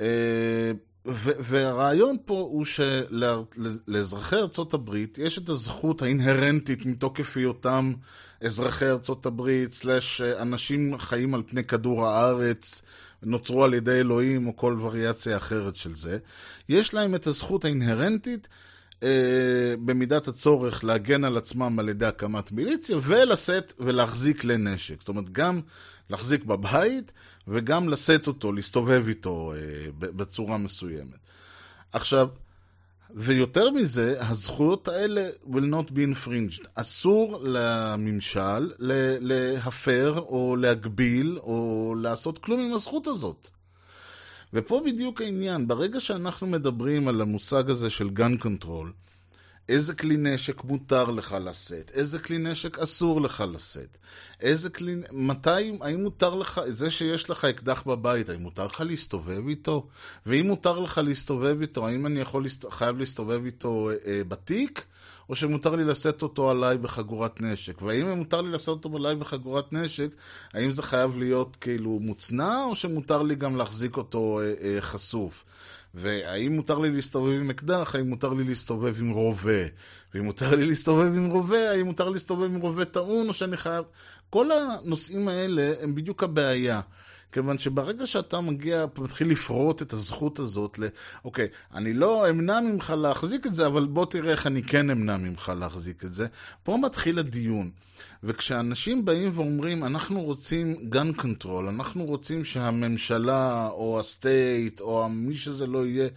ו- והרעיון פה הוא שלאזרחי ארצות הברית יש את הזכות האינהרנטית מתוקף היותם אזרחי ארצות הברית, סלאש אנשים חיים על פני כדור הארץ, נוצרו על ידי אלוהים או כל וריאציה אחרת של זה. יש להם את הזכות האינהרנטית אה, במידת הצורך להגן על עצמם על ידי הקמת מיליציה ולשאת ולהחזיק כלי נשק. זאת אומרת, גם להחזיק בבית וגם לשאת אותו, להסתובב איתו אה, בצורה מסוימת. עכשיו, ויותר מזה, הזכויות האלה will not be infringed. אסור לממשל להפר או להגביל או לעשות כלום עם הזכות הזאת. ופה בדיוק העניין, ברגע שאנחנו מדברים על המושג הזה של gun control, איזה כלי נשק מותר לך לשאת, איזה כלי נשק אסור לך לשאת, איזה כלי... מתי, האם מותר לך, זה שיש לך אקדח בבית, האם מותר לך להסתובב איתו? ואם מותר לך להסתובב איתו, האם אני יכול, חייב להסתובב איתו אה, בתיק? או שמותר לי לשאת אותו עליי בחגורת נשק? והאם מותר לי לשאת אותו עליי בחגורת נשק, האם זה חייב להיות כאילו מוצנע, או שמותר לי גם להחזיק אותו אה, אה, חשוף? והאם מותר לי להסתובב עם אקדח, האם מותר לי להסתובב עם רובה? ואם מותר לי להסתובב עם רובה, האם מותר לי להסתובב עם רובה טעון, או שאני חייב... כל הנושאים האלה הם בדיוק הבעיה. כיוון שברגע שאתה מגיע, מתחיל לפרוט את הזכות הזאת ל... אוקיי, אני לא אמנע ממך להחזיק את זה, אבל בוא תראה איך אני כן אמנע ממך להחזיק את זה. פה מתחיל הדיון. וכשאנשים באים ואומרים, אנחנו רוצים gun control, אנחנו רוצים שהממשלה או הסטייט או מי שזה לא יהיה,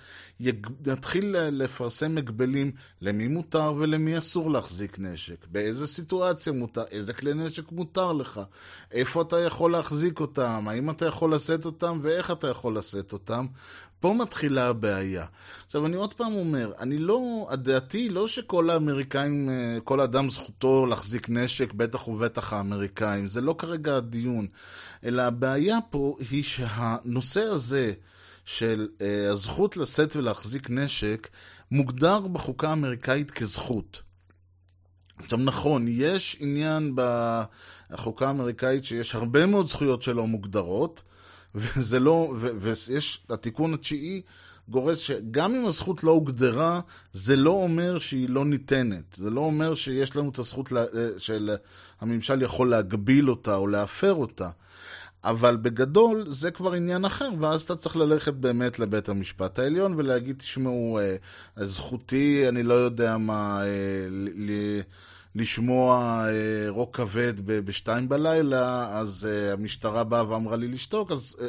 יתחיל לפרסם הגבלים למי מותר ולמי אסור להחזיק נשק, באיזה סיטואציה מותר, איזה כלי נשק מותר לך, איפה אתה יכול להחזיק אותם, האם אתה יכול לשאת אותם ואיך אתה יכול לשאת אותם, פה מתחילה הבעיה. עכשיו, אני עוד פעם אומר, אני לא, הדעתי לא שכל האמריקאים, אה, כל אדם זכותו להחזיק נשק, בטח ובטח האמריקאים, זה לא כרגע הדיון, אלא הבעיה פה היא שהנושא הזה של uh, הזכות לשאת ולהחזיק נשק, מוגדר בחוקה האמריקאית כזכות. עכשיו נכון, יש עניין בחוקה האמריקאית שיש הרבה מאוד זכויות שלא מוגדרות, וזה לא, ויש, התיקון התשיעי גורס שגם אם הזכות לא הוגדרה, זה לא אומר שהיא לא ניתנת. זה לא אומר שיש לנו את הזכות לה, אה, של הממשל יכול להגביל אותה או להפר אותה. אבל בגדול זה כבר עניין אחר, ואז אתה צריך ללכת באמת לבית המשפט העליון ולהגיד, תשמעו, אה, זכותי, אני לא יודע מה, אה, ל- לשמוע אה, רוק כבד בשתיים בלילה, אז אה, המשטרה באה ואמרה לי לשתוק, אז, אה,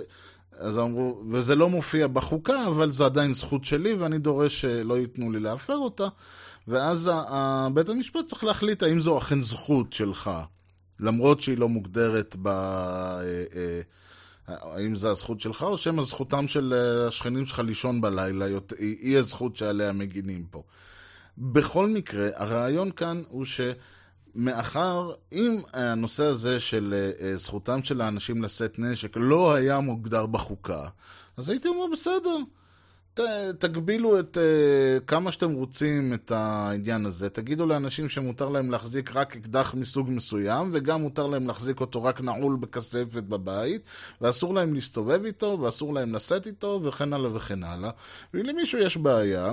אז אמרו, וזה לא מופיע בחוקה, אבל זו עדיין זכות שלי, ואני דורש שלא ייתנו לי להפר אותה, ואז בית המשפט צריך להחליט האם זו אכן זכות שלך, למרות שהיא לא מוגדרת ב... האם זו הזכות שלך, או שמא זכותם של השכנים שלך לישון בלילה, היא הזכות שעליה מגינים פה. בכל מקרה, הרעיון כאן הוא שמאחר, אם הנושא הזה של אה, זכותם של האנשים לשאת נשק לא היה מוגדר בחוקה, אז הייתי אומר, בסדר, ת, תגבילו את uh, כמה שאתם רוצים את העניין הזה. תגידו לאנשים שמותר להם להחזיק רק אקדח מסוג מסוים, וגם מותר להם להחזיק אותו רק נעול בכספת בבית, ואסור להם להסתובב איתו, ואסור להם לשאת איתו, וכן הלאה וכן הלאה. ואם למישהו יש בעיה,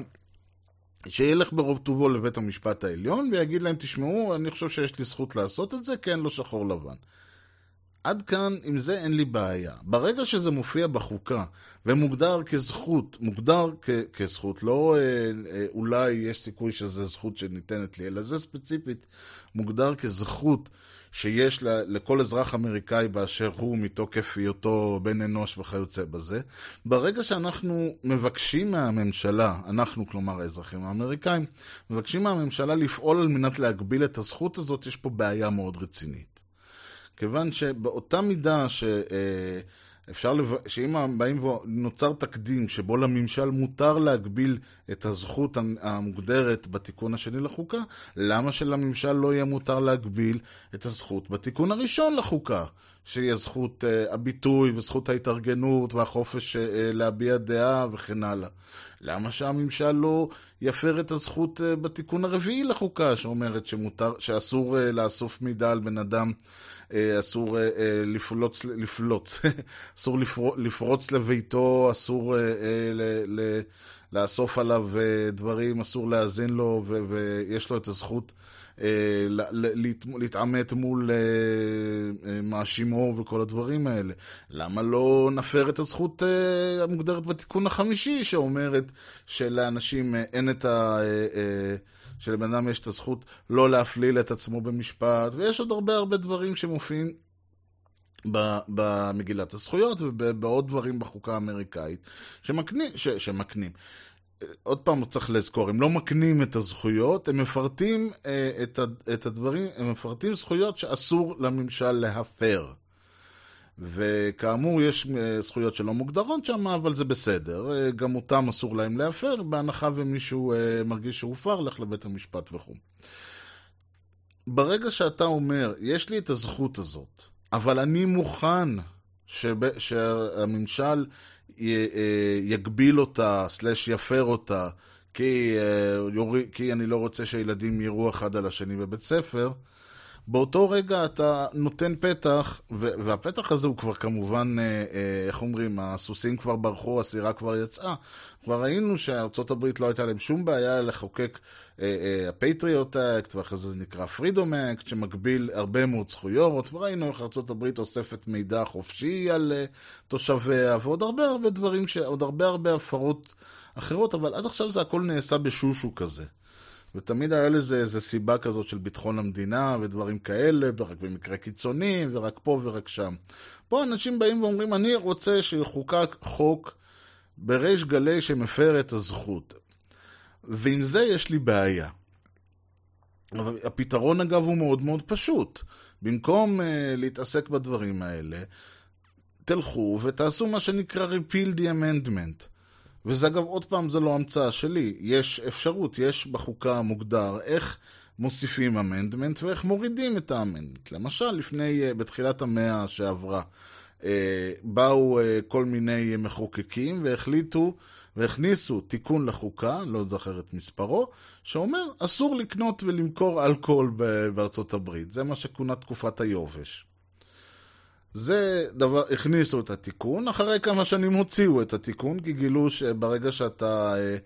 שילך ברוב טובו לבית המשפט העליון ויגיד להם, תשמעו, אני חושב שיש לי זכות לעשות את זה, כן, לא שחור לבן. עד כאן, עם זה אין לי בעיה. ברגע שזה מופיע בחוקה ומוגדר כזכות, מוגדר כ- כזכות, לא אה, אה, אולי יש סיכוי שזו זכות שניתנת לי, אלא זה ספציפית מוגדר כזכות שיש לכל אזרח אמריקאי באשר הוא מתוקף היותו בן אנוש וכיוצא בזה. ברגע שאנחנו מבקשים מהממשלה, אנחנו כלומר האזרחים האמריקאים, מבקשים מהממשלה לפעול על מנת להגביל את הזכות הזאת, יש פה בעיה מאוד רצינית. כיוון שבאותה מידה ש... אה, אפשר, לב... שאם באים ונוצר תקדים שבו לממשל מותר להגביל את הזכות המוגדרת בתיקון השני לחוקה, למה שלממשל לא יהיה מותר להגביל את הזכות בתיקון הראשון לחוקה? שיהיה זכות אה, הביטוי וזכות ההתארגנות והחופש אה, להביע דעה וכן הלאה. למה שהממשל לא יפר את הזכות אה, בתיקון הרביעי לחוקה, שאומרת שמותר, שאסור אה, לאסוף מידע על בן אדם, אה, אסור אה, אה, לפלוץ, לפלוץ, [LAUGHS] אסור לפר, לפרוץ לביתו, אסור אה, אה, ל, ל, לאסוף עליו אה, דברים, אסור להאזין לו, ו, ויש לו את הזכות להתעמת מול אה, אה, מאשימו וכל הדברים האלה. למה לא נפר את הזכות אה, המוגדרת בתיקון החמישי, שאומרת שלאנשים אה, אין את ה... אה, אה, שלבן אדם יש את הזכות לא להפליל את עצמו במשפט, ויש עוד הרבה הרבה דברים שמופיעים במגילת הזכויות ובעוד דברים בחוקה האמריקאית שמקנים, שמקנים. עוד פעם צריך לזכור, הם לא מקנים את הזכויות, הם מפרטים אה, את, הדברים, הם מפרטים זכויות שאסור לממשל להפר. וכאמור, יש אה, זכויות שלא מוגדרות שם, אבל זה בסדר. אה, גם אותם אסור להם להפר, בהנחה ומישהו מרגיש שהופר, לך לבית המשפט וכו'. ברגע שאתה אומר, יש לי את הזכות הזאת, אבל אני מוכן שב, שהממשל יגביל אותה, סלש יפר אותה, כי, אה, כי אני לא רוצה שילדים יירו אחד על השני בבית ספר, באותו רגע אתה נותן פתח, והפתח הזה הוא כבר כמובן, אה, אה, איך אומרים, הסוסים כבר ברחו, הסירה כבר יצאה. כבר ראינו שארצות הברית לא הייתה להם שום בעיה לחוקק ה Patriot Act, ואחרי זה זה נקרא Freedom Act, שמגביל הרבה מאוד זכויות, וראינו איך ארצות הברית אוספת מידע חופשי על אה, תושביה, ועוד הרבה הרבה דברים, עוד הרבה הרבה הפרות אחרות, אבל עד עכשיו זה הכל נעשה בשושו כזה. ותמיד היה לזה איזה סיבה כזאת של ביטחון המדינה ודברים כאלה, ורק במקרה קיצוני, ורק פה ורק שם. פה אנשים באים ואומרים, אני רוצה שיחוקק חוק בריש גלי שמפר את הזכות. ועם זה יש לי בעיה. הפתרון אגב הוא מאוד מאוד פשוט. במקום uh, להתעסק בדברים האלה, תלכו ותעשו מה שנקרא repeal the amendment. וזה אגב, עוד פעם, זה לא המצאה שלי. יש אפשרות, יש בחוקה מוגדר איך מוסיפים אמנדמנט ואיך מורידים את האמנדמנט. למשל, לפני, אה, בתחילת המאה שעברה, אה, באו אה, כל מיני מחוקקים והחליטו והכניסו תיקון לחוקה, לא זוכר את מספרו, שאומר אסור לקנות ולמכור אלכוהול בארצות הברית. זה מה שכונה תקופת היובש. זה דבר, הכניסו את התיקון, אחרי כמה שנים הוציאו את התיקון, כי גילו שברגע שאתה אה,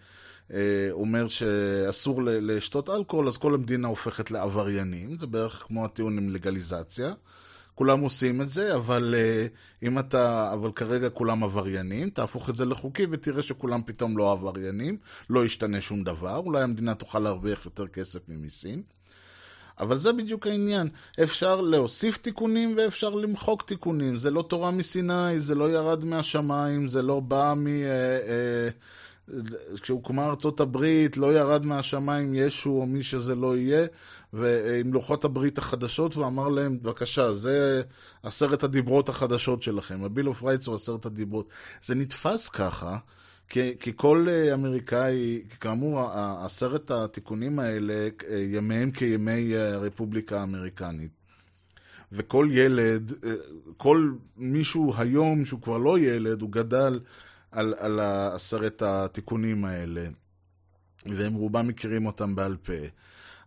אה, אומר שאסור לשתות אלכוהול, אז כל המדינה הופכת לעבריינים, זה בערך כמו הטיעון עם לגליזציה. כולם עושים את זה, אבל אה, אם אתה, אבל כרגע כולם עבריינים, תהפוך את זה לחוקי ותראה שכולם פתאום לא עבריינים, לא ישתנה שום דבר, אולי המדינה תוכל להרוויח יותר כסף ממיסים. אבל זה בדיוק העניין. אפשר להוסיף תיקונים ואפשר למחוק תיקונים. זה לא תורה מסיני, זה לא ירד מהשמיים, זה לא בא מ... אה, אה, כשהוקמה ארצות הברית, לא ירד מהשמיים ישו או מי שזה לא יהיה, ועם לוחות הברית החדשות, ואמר להם, בבקשה, זה עשרת הדיברות החדשות שלכם. ה Bill of Rights הוא עשרת הדיברות. זה נתפס ככה. כי, כי כל אה, אמריקאי, כאמור, עשרת התיקונים האלה, אה, ימיהם כימי אה, הרפובליקה האמריקנית. וכל ילד, כל מישהו היום שהוא כבר לא ילד, הוא גדל על, על עשרת התיקונים האלה. והם רובם מכירים אותם בעל פה.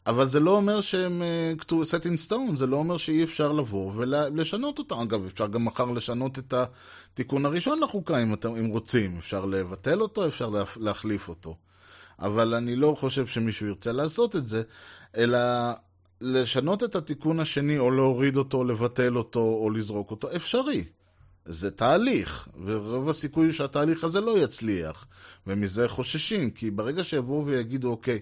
אבל זה לא אומר שהם uh, set in stone, זה לא אומר שאי אפשר לבוא ולשנות אותם. אגב, אפשר גם מחר לשנות את התיקון הראשון לחוקה אם, אתם, אם רוצים. אפשר לבטל אותו, אפשר לה, להחליף אותו. אבל אני לא חושב שמישהו ירצה לעשות את זה, אלא לשנות את התיקון השני, או להוריד אותו, או לבטל אותו, או לזרוק אותו, אפשרי. זה תהליך, ורוב הסיכוי שהתהליך הזה לא יצליח, ומזה חוששים, כי ברגע שיבואו ויגידו, אוקיי,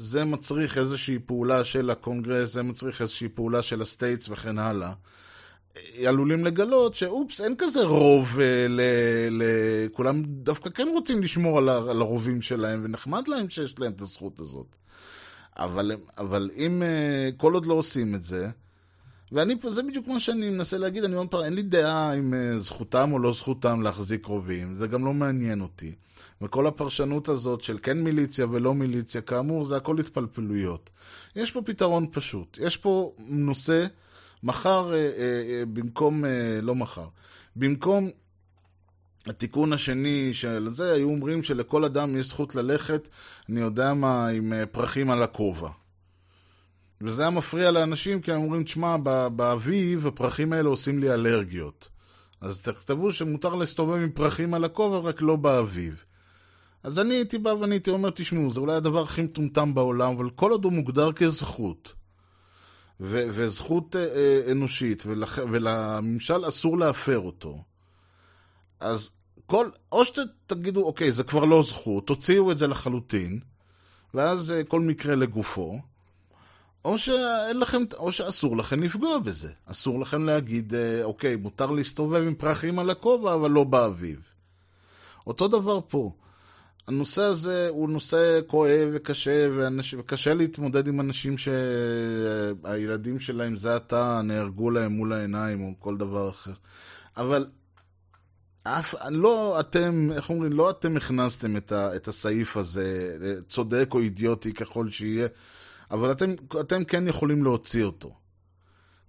זה מצריך איזושהי פעולה של הקונגרס, זה מצריך איזושהי פעולה של ה states וכן הלאה. עלולים לגלות שאופס, אין כזה רוב ל... ל... כולם דווקא כן רוצים לשמור על, ה... על הרובים שלהם, ונחמד להם שיש להם את הזכות הזאת. אבל, אבל אם כל עוד לא עושים את זה, ואני, זה בדיוק מה שאני מנסה להגיד, אני אומר אין לי דעה אם זכותם או לא זכותם להחזיק רובים, זה גם לא מעניין אותי. וכל הפרשנות הזאת של כן מיליציה ולא מיליציה, כאמור, זה הכל התפלפלויות. יש פה פתרון פשוט. יש פה נושא מחר, אה, אה, אה, במקום, אה, לא מחר, במקום התיקון השני של זה, היו אומרים שלכל אדם יש זכות ללכת, אני יודע מה, עם אה, פרחים על הכובע. וזה היה מפריע לאנשים, כי הם אומרים, תשמע, באביב הפרחים האלה עושים לי אלרגיות. אז תכתבו שמותר להסתובב עם פרחים על הכובע, רק לא באביב. אז אני הייתי בא ואני הייתי אומר, תשמעו, זה אולי הדבר הכי מטומטם בעולם, אבל כל עוד הוא מוגדר כזכות, ו- וזכות אה, אה, אנושית, ולח- ולממשל אסור להפר אותו, אז כל, או שתגידו, אוקיי, זה כבר לא זכות, תוציאו את זה לחלוטין, ואז אה, כל מקרה לגופו, או שאין לכם, או שאסור לכם לפגוע בזה. אסור לכם להגיד, אה, אוקיי, מותר להסתובב עם פרחים על הכובע, אבל לא באביב. אותו דבר פה. הנושא הזה הוא נושא כואב וקשה, ואנש... וקשה להתמודד עם אנשים שהילדים שלהם זה עתה נהרגו להם מול העיניים או כל דבר אחר. אבל אף, לא אתם, איך אומרים, לא אתם הכנסתם את, ה, את הסעיף הזה, צודק או אידיוטי ככל שיהיה, אבל אתם, אתם כן יכולים להוציא אותו.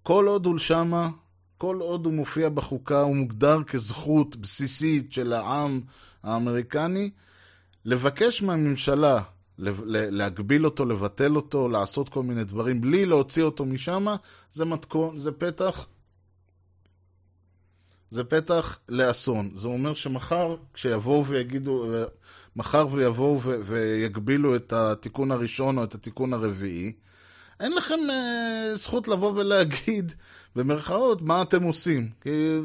כל עוד הוא שמה, כל עוד הוא מופיע בחוקה, הוא מוגדר כזכות בסיסית של העם האמריקני, לבקש מהממשלה להגביל אותו, לבטל אותו, לעשות כל מיני דברים, בלי להוציא אותו משם, זה מתכון, זה פתח, זה פתח לאסון. זה אומר שמחר, כשיבואו ויגידו, מחר ויבואו ויגבילו את התיקון הראשון או את התיקון הרביעי, אין לכם uh, זכות לבוא ולהגיד, במרכאות, מה אתם עושים. כי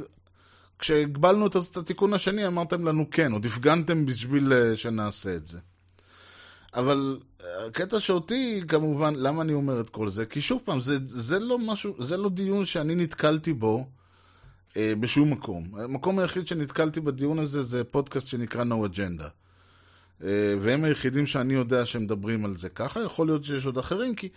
כשהגבלנו את התיקון השני, אמרתם לנו כן, עוד הפגנתם בשביל uh, שנעשה את זה. אבל הקטע שאותי, כמובן, למה אני אומר את כל זה? כי שוב פעם, זה, זה לא משהו, זה לא דיון שאני נתקלתי בו אה, בשום מקום. המקום היחיד שנתקלתי בדיון הזה זה פודקאסט שנקרא No Agenda. אה, והם היחידים שאני יודע שמדברים על זה ככה, יכול להיות שיש עוד אחרים, כי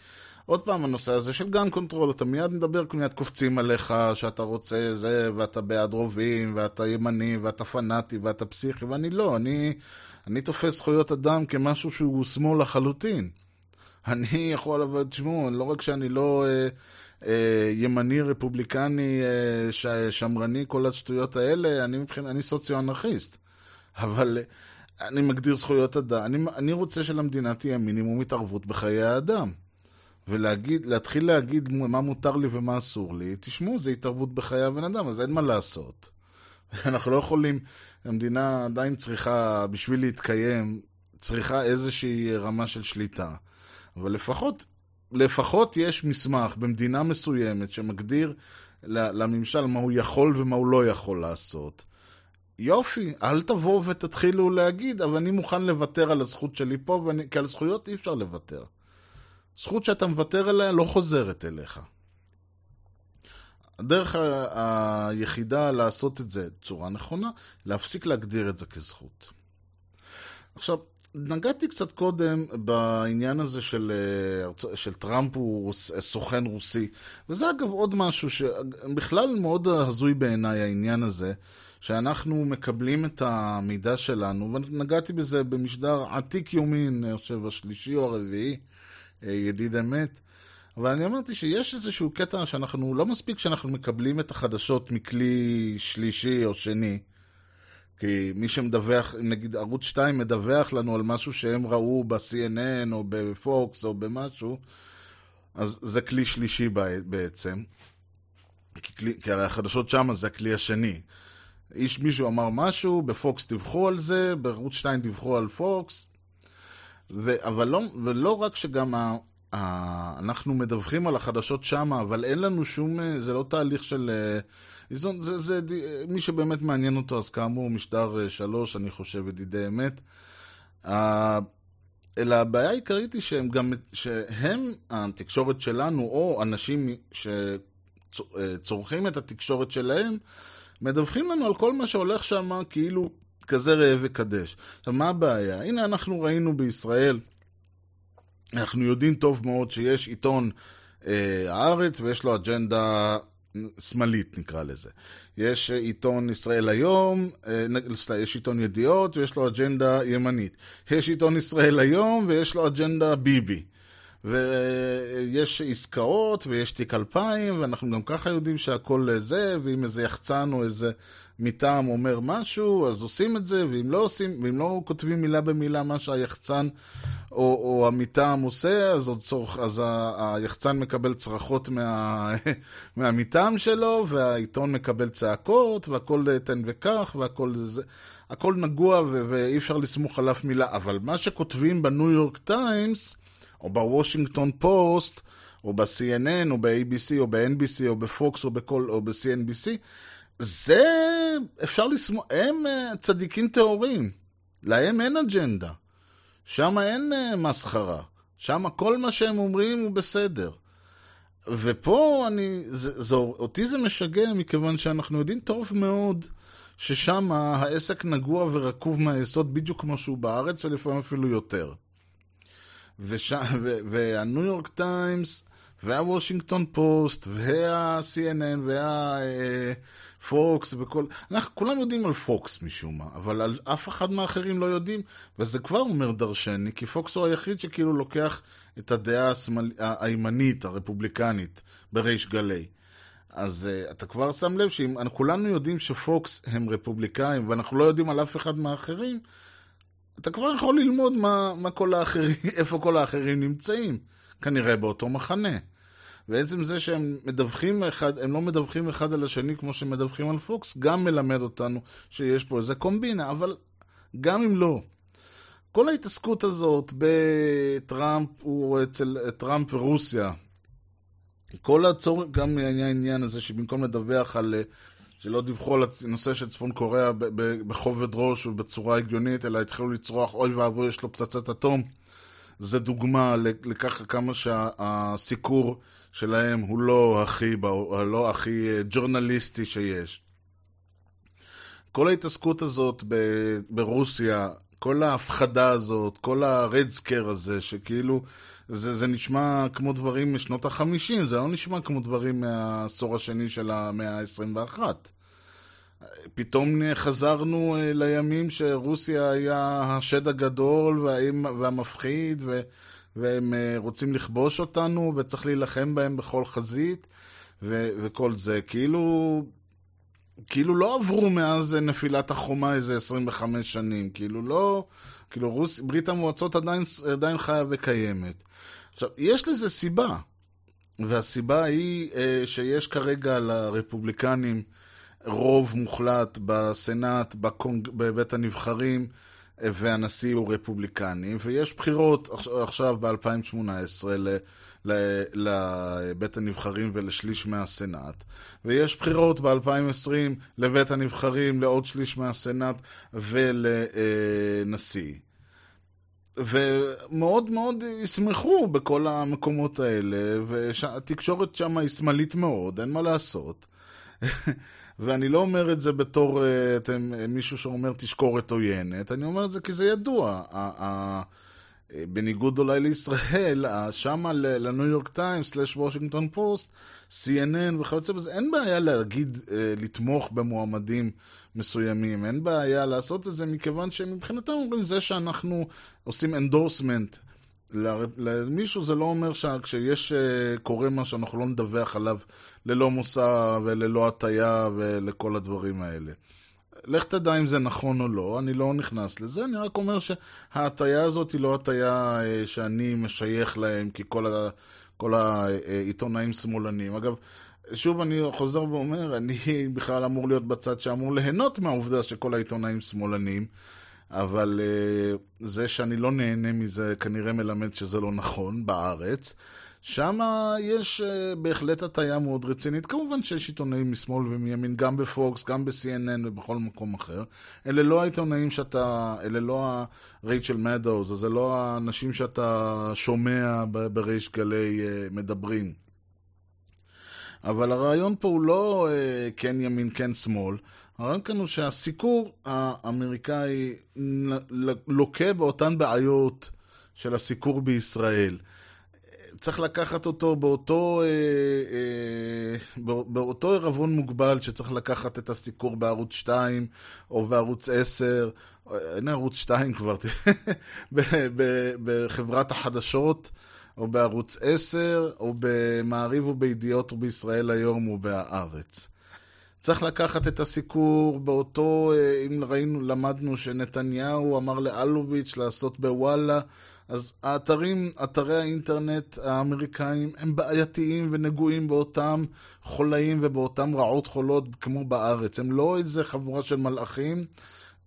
עוד פעם, הנושא הזה של gun control, אתה מיד מדבר, מיד קופצים עליך שאתה רוצה זה, ואתה בעד רובים, ואתה ימני, ואתה פנאטי, ואתה פסיכי, ואני לא, אני, אני תופס זכויות אדם כמשהו שהוא שמאל לחלוטין. [LAUGHS] אני יכול, אבל תשמעו, לא רק שאני לא אה, אה, ימני, רפובליקני, אה, ש, שמרני, כל השטויות האלה, אני מבחינת, אני סוציו-אנרכיסט. אבל אה, אני מגדיר זכויות אדם, אני, אני רוצה שלמדינה תהיה מינימום התערבות בחיי האדם. ולהגיד, להתחיל להגיד מה מותר לי ומה אסור לי, תשמעו, זה התערבות בחיי הבן אדם, אז אין מה לעשות. [LAUGHS] אנחנו לא יכולים, המדינה עדיין צריכה, בשביל להתקיים, צריכה איזושהי רמה של שליטה. אבל לפחות, לפחות יש מסמך במדינה מסוימת שמגדיר לממשל מה הוא יכול ומה הוא לא יכול לעשות. יופי, אל תבואו ותתחילו להגיד, אבל אני מוכן לוותר על הזכות שלי פה, ואני, כי על זכויות אי אפשר לוותר. זכות שאתה מוותר עליה לא חוזרת אליך. הדרך ה- היחידה לעשות את זה בצורה נכונה, להפסיק להגדיר את זה כזכות. עכשיו, נגעתי קצת קודם בעניין הזה של, של טראמפ הוא סוכן רוסי, וזה אגב עוד משהו שבכלל מאוד הזוי בעיניי העניין הזה, שאנחנו מקבלים את המידע שלנו, ונגעתי בזה במשדר עתיק יומין, אני חושב השלישי או הרביעי, ידיד אמת. אבל אני אמרתי שיש איזשהו קטע שאנחנו, לא מספיק שאנחנו מקבלים את החדשות מכלי שלישי או שני, כי מי שמדווח, נגיד ערוץ 2 מדווח לנו על משהו שהם ראו ב-CNN או בפוקס או במשהו, אז זה כלי שלישי בעצם. כי, כלי, כי הרי החדשות שם זה הכלי השני. איש מישהו אמר משהו, בפוקס דיווחו על זה, בערוץ 2 דיווחו על פוקס, ו, אבל לא, ולא רק שגם ה, ה, אנחנו מדווחים על החדשות שם, אבל אין לנו שום, זה לא תהליך של איזון, זה, זה, זה מי שבאמת מעניין אותו, אז כאמור, משדר שלוש, אני חושב, ידידי אמת. אלא הבעיה העיקרית היא שהם גם, שהם, התקשורת שלנו, או אנשים שצורכים את התקשורת שלהם, מדווחים לנו על כל מה שהולך שם כאילו כזה ראה וקדש. עכשיו, מה הבעיה? הנה, אנחנו ראינו בישראל, אנחנו יודעים טוב מאוד שיש עיתון אה, הארץ ויש לו אג'נדה שמאלית, נקרא לזה. יש עיתון ישראל היום, אה, יש עיתון ידיעות ויש לו אג'נדה ימנית. יש עיתון ישראל היום ויש לו אג'נדה ביבי. ויש עסקאות ויש תיק 2000, ואנחנו גם ככה יודעים שהכל זה, ואם איזה יחצן או איזה מטעם אומר משהו, אז עושים את זה, ואם לא עושים, ואם לא כותבים מילה במילה מה שהיחצן או, או המטעם עושה, אז, צורך, אז ה, היחצן מקבל צרחות מה, [LAUGHS] מהמטעם שלו, והעיתון מקבל צעקות, והכל תן וקח, והכל זה. הכל נגוע ו- ואי אפשר לסמוך על אף מילה, אבל מה שכותבים בניו יורק טיימס, או בוושינגטון פוסט, או ב-CNN, או ב-ABC, או ב-NBC, או בפוקס, או בכל, או ב-CNBC, זה אפשר לסמוך, הם אה, צדיקים טהורים, להם אין אג'נדה. שם אין אה, מסחרה. שם כל מה שהם אומרים הוא בסדר. ופה אני, זה, זה, אותי זה משגע מכיוון שאנחנו יודעים טוב מאוד ששם העסק נגוע ורקוב מהיסוד בדיוק כמו שהוא בארץ ולפעמים אפילו יותר. וש, והניו יורק טיימס והוושינגטון פוסט וה-CNN וה... פוקס וכל... אנחנו כולם יודעים על פוקס משום מה, אבל על אף אחד מהאחרים לא יודעים, וזה כבר אומר דרשני, כי פוקס הוא היחיד שכאילו לוקח את הדעה השמאל... הימנית, הרפובליקנית, בריש גלי. אז uh, אתה כבר שם לב שאם כולנו יודעים שפוקס הם רפובליקאים, ואנחנו לא יודעים על אף אחד מהאחרים, אתה כבר יכול ללמוד מה, מה כל האחרים, [LAUGHS] איפה כל האחרים נמצאים. כנראה באותו מחנה. ועצם זה שהם מדווחים אחד, הם לא מדווחים אחד על השני כמו שמדווחים על פוקס, גם מלמד אותנו שיש פה איזה קומבינה, אבל גם אם לא. כל ההתעסקות הזאת בטראמפ, הוא אצל טראמפ ורוסיה, כל הצורך, גם העניין הזה שבמקום לדווח על, שלא דיווחו על הנושא של צפון קוריאה בכובד ראש ובצורה הגיונית, אלא התחילו לצרוח, אוי ואבוי, יש לו פצצת אטום. זה דוגמה לככה כמה שהסיקור שלהם הוא לא הכי, לא הכי אה, ג'ורנליסטי שיש. כל ההתעסקות הזאת ברוסיה, כל ההפחדה הזאת, כל הרדסקר הזה, שכאילו זה, זה נשמע כמו דברים משנות החמישים, זה לא נשמע כמו דברים מהעשור השני של המאה ה-21. פתאום חזרנו אה, לימים שרוסיה היה השד הגדול והמפחיד, ו... והם אה, רוצים לכבוש אותנו, וצריך להילחם בהם בכל חזית, ו- וכל זה. כאילו, כאילו לא עברו מאז נפילת החומה איזה 25 שנים. כאילו לא, כאילו רוס, ברית המועצות עדיין, עדיין חיה וקיימת. עכשיו, יש לזה סיבה, והסיבה היא אה, שיש כרגע לרפובליקנים רוב מוחלט בסנאט, בקונג, בבית הנבחרים, והנשיא הוא רפובליקני, ויש בחירות עכשיו ב-2018 לבית הנבחרים ולשליש מהסנאט, ויש בחירות ב-2020 לבית הנבחרים לעוד שליש מהסנאט ולנשיא. ומאוד מאוד ישמחו בכל המקומות האלה, והתקשורת שם היא שמאלית מאוד, אין מה לעשות. [LAUGHS] ואני לא אומר את זה בתור אה, אתם, מישהו שאומר תשקורת עוינת, אני אומר את זה כי זה ידוע. בניגוד אולי לישראל, שמה לניו יורק טיימס, סלאש וושינגטון פוסט, CNN וכיוצא בזה, אין בעיה להגיד, אה, לתמוך במועמדים מסוימים, אין בעיה לעשות את זה מכיוון שמבחינתם אומרים זה שאנחנו עושים endorsement למישהו זה לא אומר שכשיש, אה, קורה מה שאנחנו לא נדווח עליו ללא מוסר וללא הטיה ולכל הדברים האלה. לך תדע אם זה נכון או לא, אני לא נכנס לזה, אני רק אומר שההטיה הזאת היא לא הטיה אה, שאני משייך להם, כי כל, ה, כל העיתונאים שמאלנים. אגב, שוב אני חוזר ואומר, אני בכלל אמור להיות בצד שאמור ליהנות מהעובדה שכל העיתונאים שמאלנים. אבל uh, זה שאני לא נהנה מזה כנראה מלמד שזה לא נכון בארץ. שם יש uh, בהחלט הטיה מאוד רצינית. כמובן שיש עיתונאים משמאל ומימין, גם בפוקס, גם ב-CNN ובכל מקום אחר. אלה לא העיתונאים שאתה, אלה לא הרייצ'ל מדאוז, זה לא האנשים שאתה שומע בריש גלי uh, מדברים. אבל הרעיון פה הוא לא uh, כן ימין, כן שמאל. הרעיון כאן הוא שהסיקור האמריקאי לוקה באותן בעיות של הסיקור בישראל. צריך לקחת אותו באותו, אה, אה, באותו ערבון מוגבל שצריך לקחת את הסיקור בערוץ 2 או בערוץ 10, אין ערוץ 2 כבר, [LAUGHS] בחברת החדשות. או בערוץ 10, או במעריב ובידיעות ובישראל היום ובהארץ. צריך לקחת את הסיקור באותו, אה, אם ראינו, למדנו שנתניהו אמר לאלוביץ' לעשות בוואלה, אז האתרים, אתרי האינטרנט האמריקאים הם בעייתיים ונגועים באותם חולאים ובאותם רעות חולות כמו בארץ. הם לא איזה חבורה של מלאכים.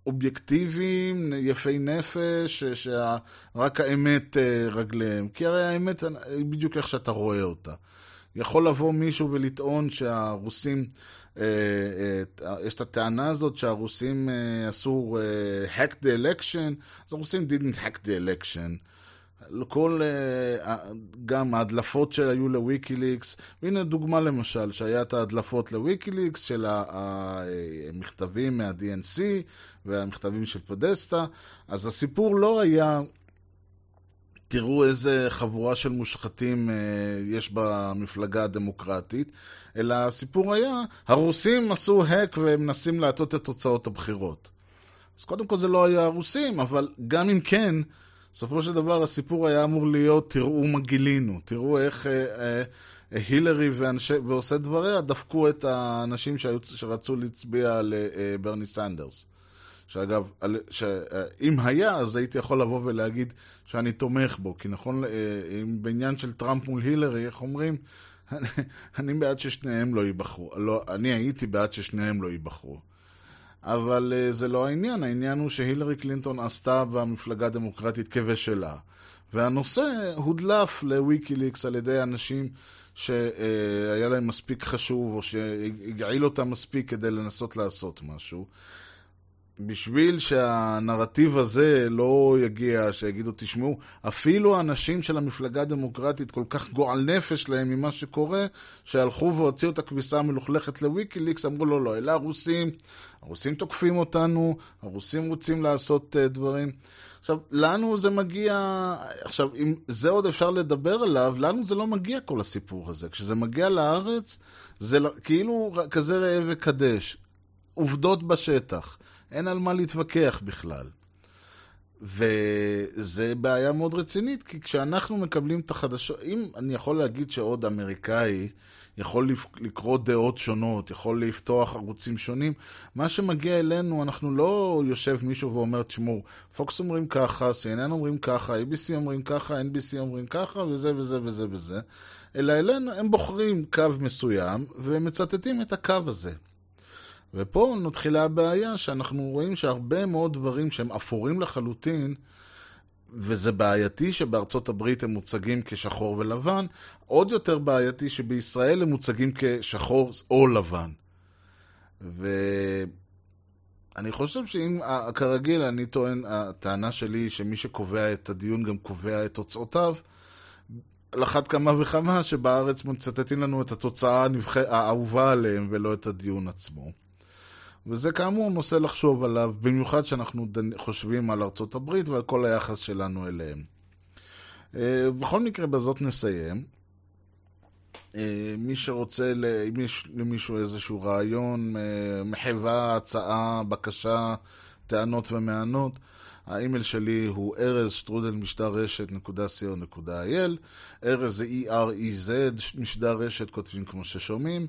אובייקטיביים, יפי נפש, שרק האמת אה, רגליהם. כי הרי האמת היא בדיוק איך שאתה רואה אותה. יכול לבוא מישהו ולטעון שהרוסים, אה, אה, יש את הטענה הזאת שהרוסים עשו hack the election, אז הרוסים didn't hack the election. כל, גם ההדלפות שהיו לוויקיליקס, והנה דוגמה למשל, שהיה את ההדלפות לוויקיליקס של המכתבים מה-DNC והמכתבים של פודסטה, אז הסיפור לא היה, תראו איזה חבורה של מושחתים יש במפלגה הדמוקרטית, אלא הסיפור היה, הרוסים עשו hack והם מנסים להטות את תוצאות הבחירות. אז קודם כל זה לא היה הרוסים, אבל גם אם כן, בסופו של דבר הסיפור היה אמור להיות, תראו מה גילינו, תראו איך אה, אה, הילרי ואנשי, ועושה דבריה דפקו את האנשים שהיו, שרצו להצביע לברני אה, סנדרס. שאגב, אם היה, אז הייתי יכול לבוא ולהגיד שאני תומך בו, כי נכון, אם בעניין של טראמפ מול הילרי, איך אומרים? אני, [LAUGHS] אני בעד ששניהם לא ייבחרו. לא, אני הייתי בעד ששניהם לא ייבחרו. אבל uh, זה לא העניין, העניין הוא שהילרי קלינטון עשתה במפלגה הדמוקרטית כבשלה. והנושא הודלף לוויקיליקס על ידי אנשים שהיה להם מספיק חשוב, או שהגעיל אותם מספיק כדי לנסות לעשות משהו. בשביל שהנרטיב הזה לא יגיע, שיגידו, תשמעו, אפילו האנשים של המפלגה הדמוקרטית כל כך גועל נפש להם ממה שקורה, שהלכו והוציאו את הכביסה המלוכלכת לוויקיליקס, אמרו לו, לא, אלה הרוסים, הרוסים תוקפים אותנו, הרוסים רוצים לעשות uh, דברים. עכשיו, לנו זה מגיע, עכשיו, אם זה עוד אפשר לדבר עליו, לנו זה לא מגיע כל הסיפור הזה. כשזה מגיע לארץ, זה לא, כאילו כזה ראה וקדש. עובדות בשטח. אין על מה להתווכח בכלל. וזה בעיה מאוד רצינית, כי כשאנחנו מקבלים את החדשות, אם אני יכול להגיד שעוד אמריקאי יכול לקרוא דעות שונות, יכול לפתוח ערוצים שונים, מה שמגיע אלינו, אנחנו לא יושב מישהו ואומר, תשמעו, פוקס אומרים ככה, CNN אומרים ככה, ABC אומרים ככה, NBC אומרים ככה, וזה וזה וזה וזה, אלא אלינו הם בוחרים קו מסוים ומצטטים את הקו הזה. ופה מתחילה הבעיה שאנחנו רואים שהרבה מאוד דברים שהם אפורים לחלוטין, וזה בעייתי שבארצות הברית הם מוצגים כשחור ולבן, עוד יותר בעייתי שבישראל הם מוצגים כשחור או לבן. ואני חושב שאם, כרגיל, אני טוען, הטענה שלי היא שמי שקובע את הדיון גם קובע את תוצאותיו. על אחת כמה וכמה שבארץ מצטטים לנו את התוצאה האהובה עליהם ולא את הדיון עצמו. וזה כאמור נושא לחשוב עליו, במיוחד שאנחנו חושבים על ארצות הברית ועל כל היחס שלנו אליהם. אה, בכל מקרה, בזאת נסיים. אה, מי שרוצה, אם יש למישהו איזשהו רעיון, אה, מחווה, הצעה, בקשה, טענות ומענות, האימייל שלי הוא ארז שטרודל משדר רשת נקודה co.il ארז זה E-R-E-Z, משדר רשת כותבים כמו ששומעים.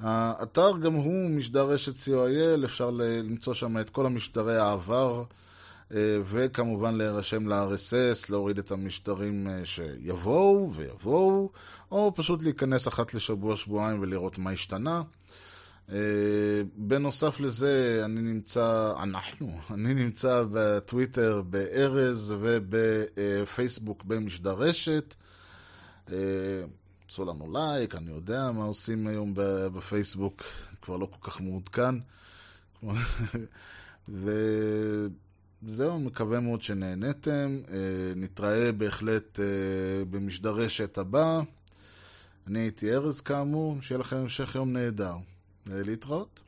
האתר גם הוא משדר רשת co.il, אפשר למצוא שם את כל המשדרי העבר, אה, וכמובן להירשם ל-RSS, להוריד את המשדרים אה, שיבואו ויבואו, או פשוט להיכנס אחת לשבוע-שבועיים ולראות מה השתנה. אה, בנוסף לזה, אני נמצא, אנחנו, [LAUGHS] אני נמצא בטוויטר בארז ובפייסבוק במשדר רשת. עשו לנו לייק, אני יודע מה עושים היום בפייסבוק, כבר לא כל כך מעודכן. [LAUGHS] וזהו, מקווה מאוד שנהניתם. אה, נתראה בהחלט אה, במשדר רשת הבא. אני הייתי ארז כאמור, שיהיה לכם המשך יום נהדר. להתראות.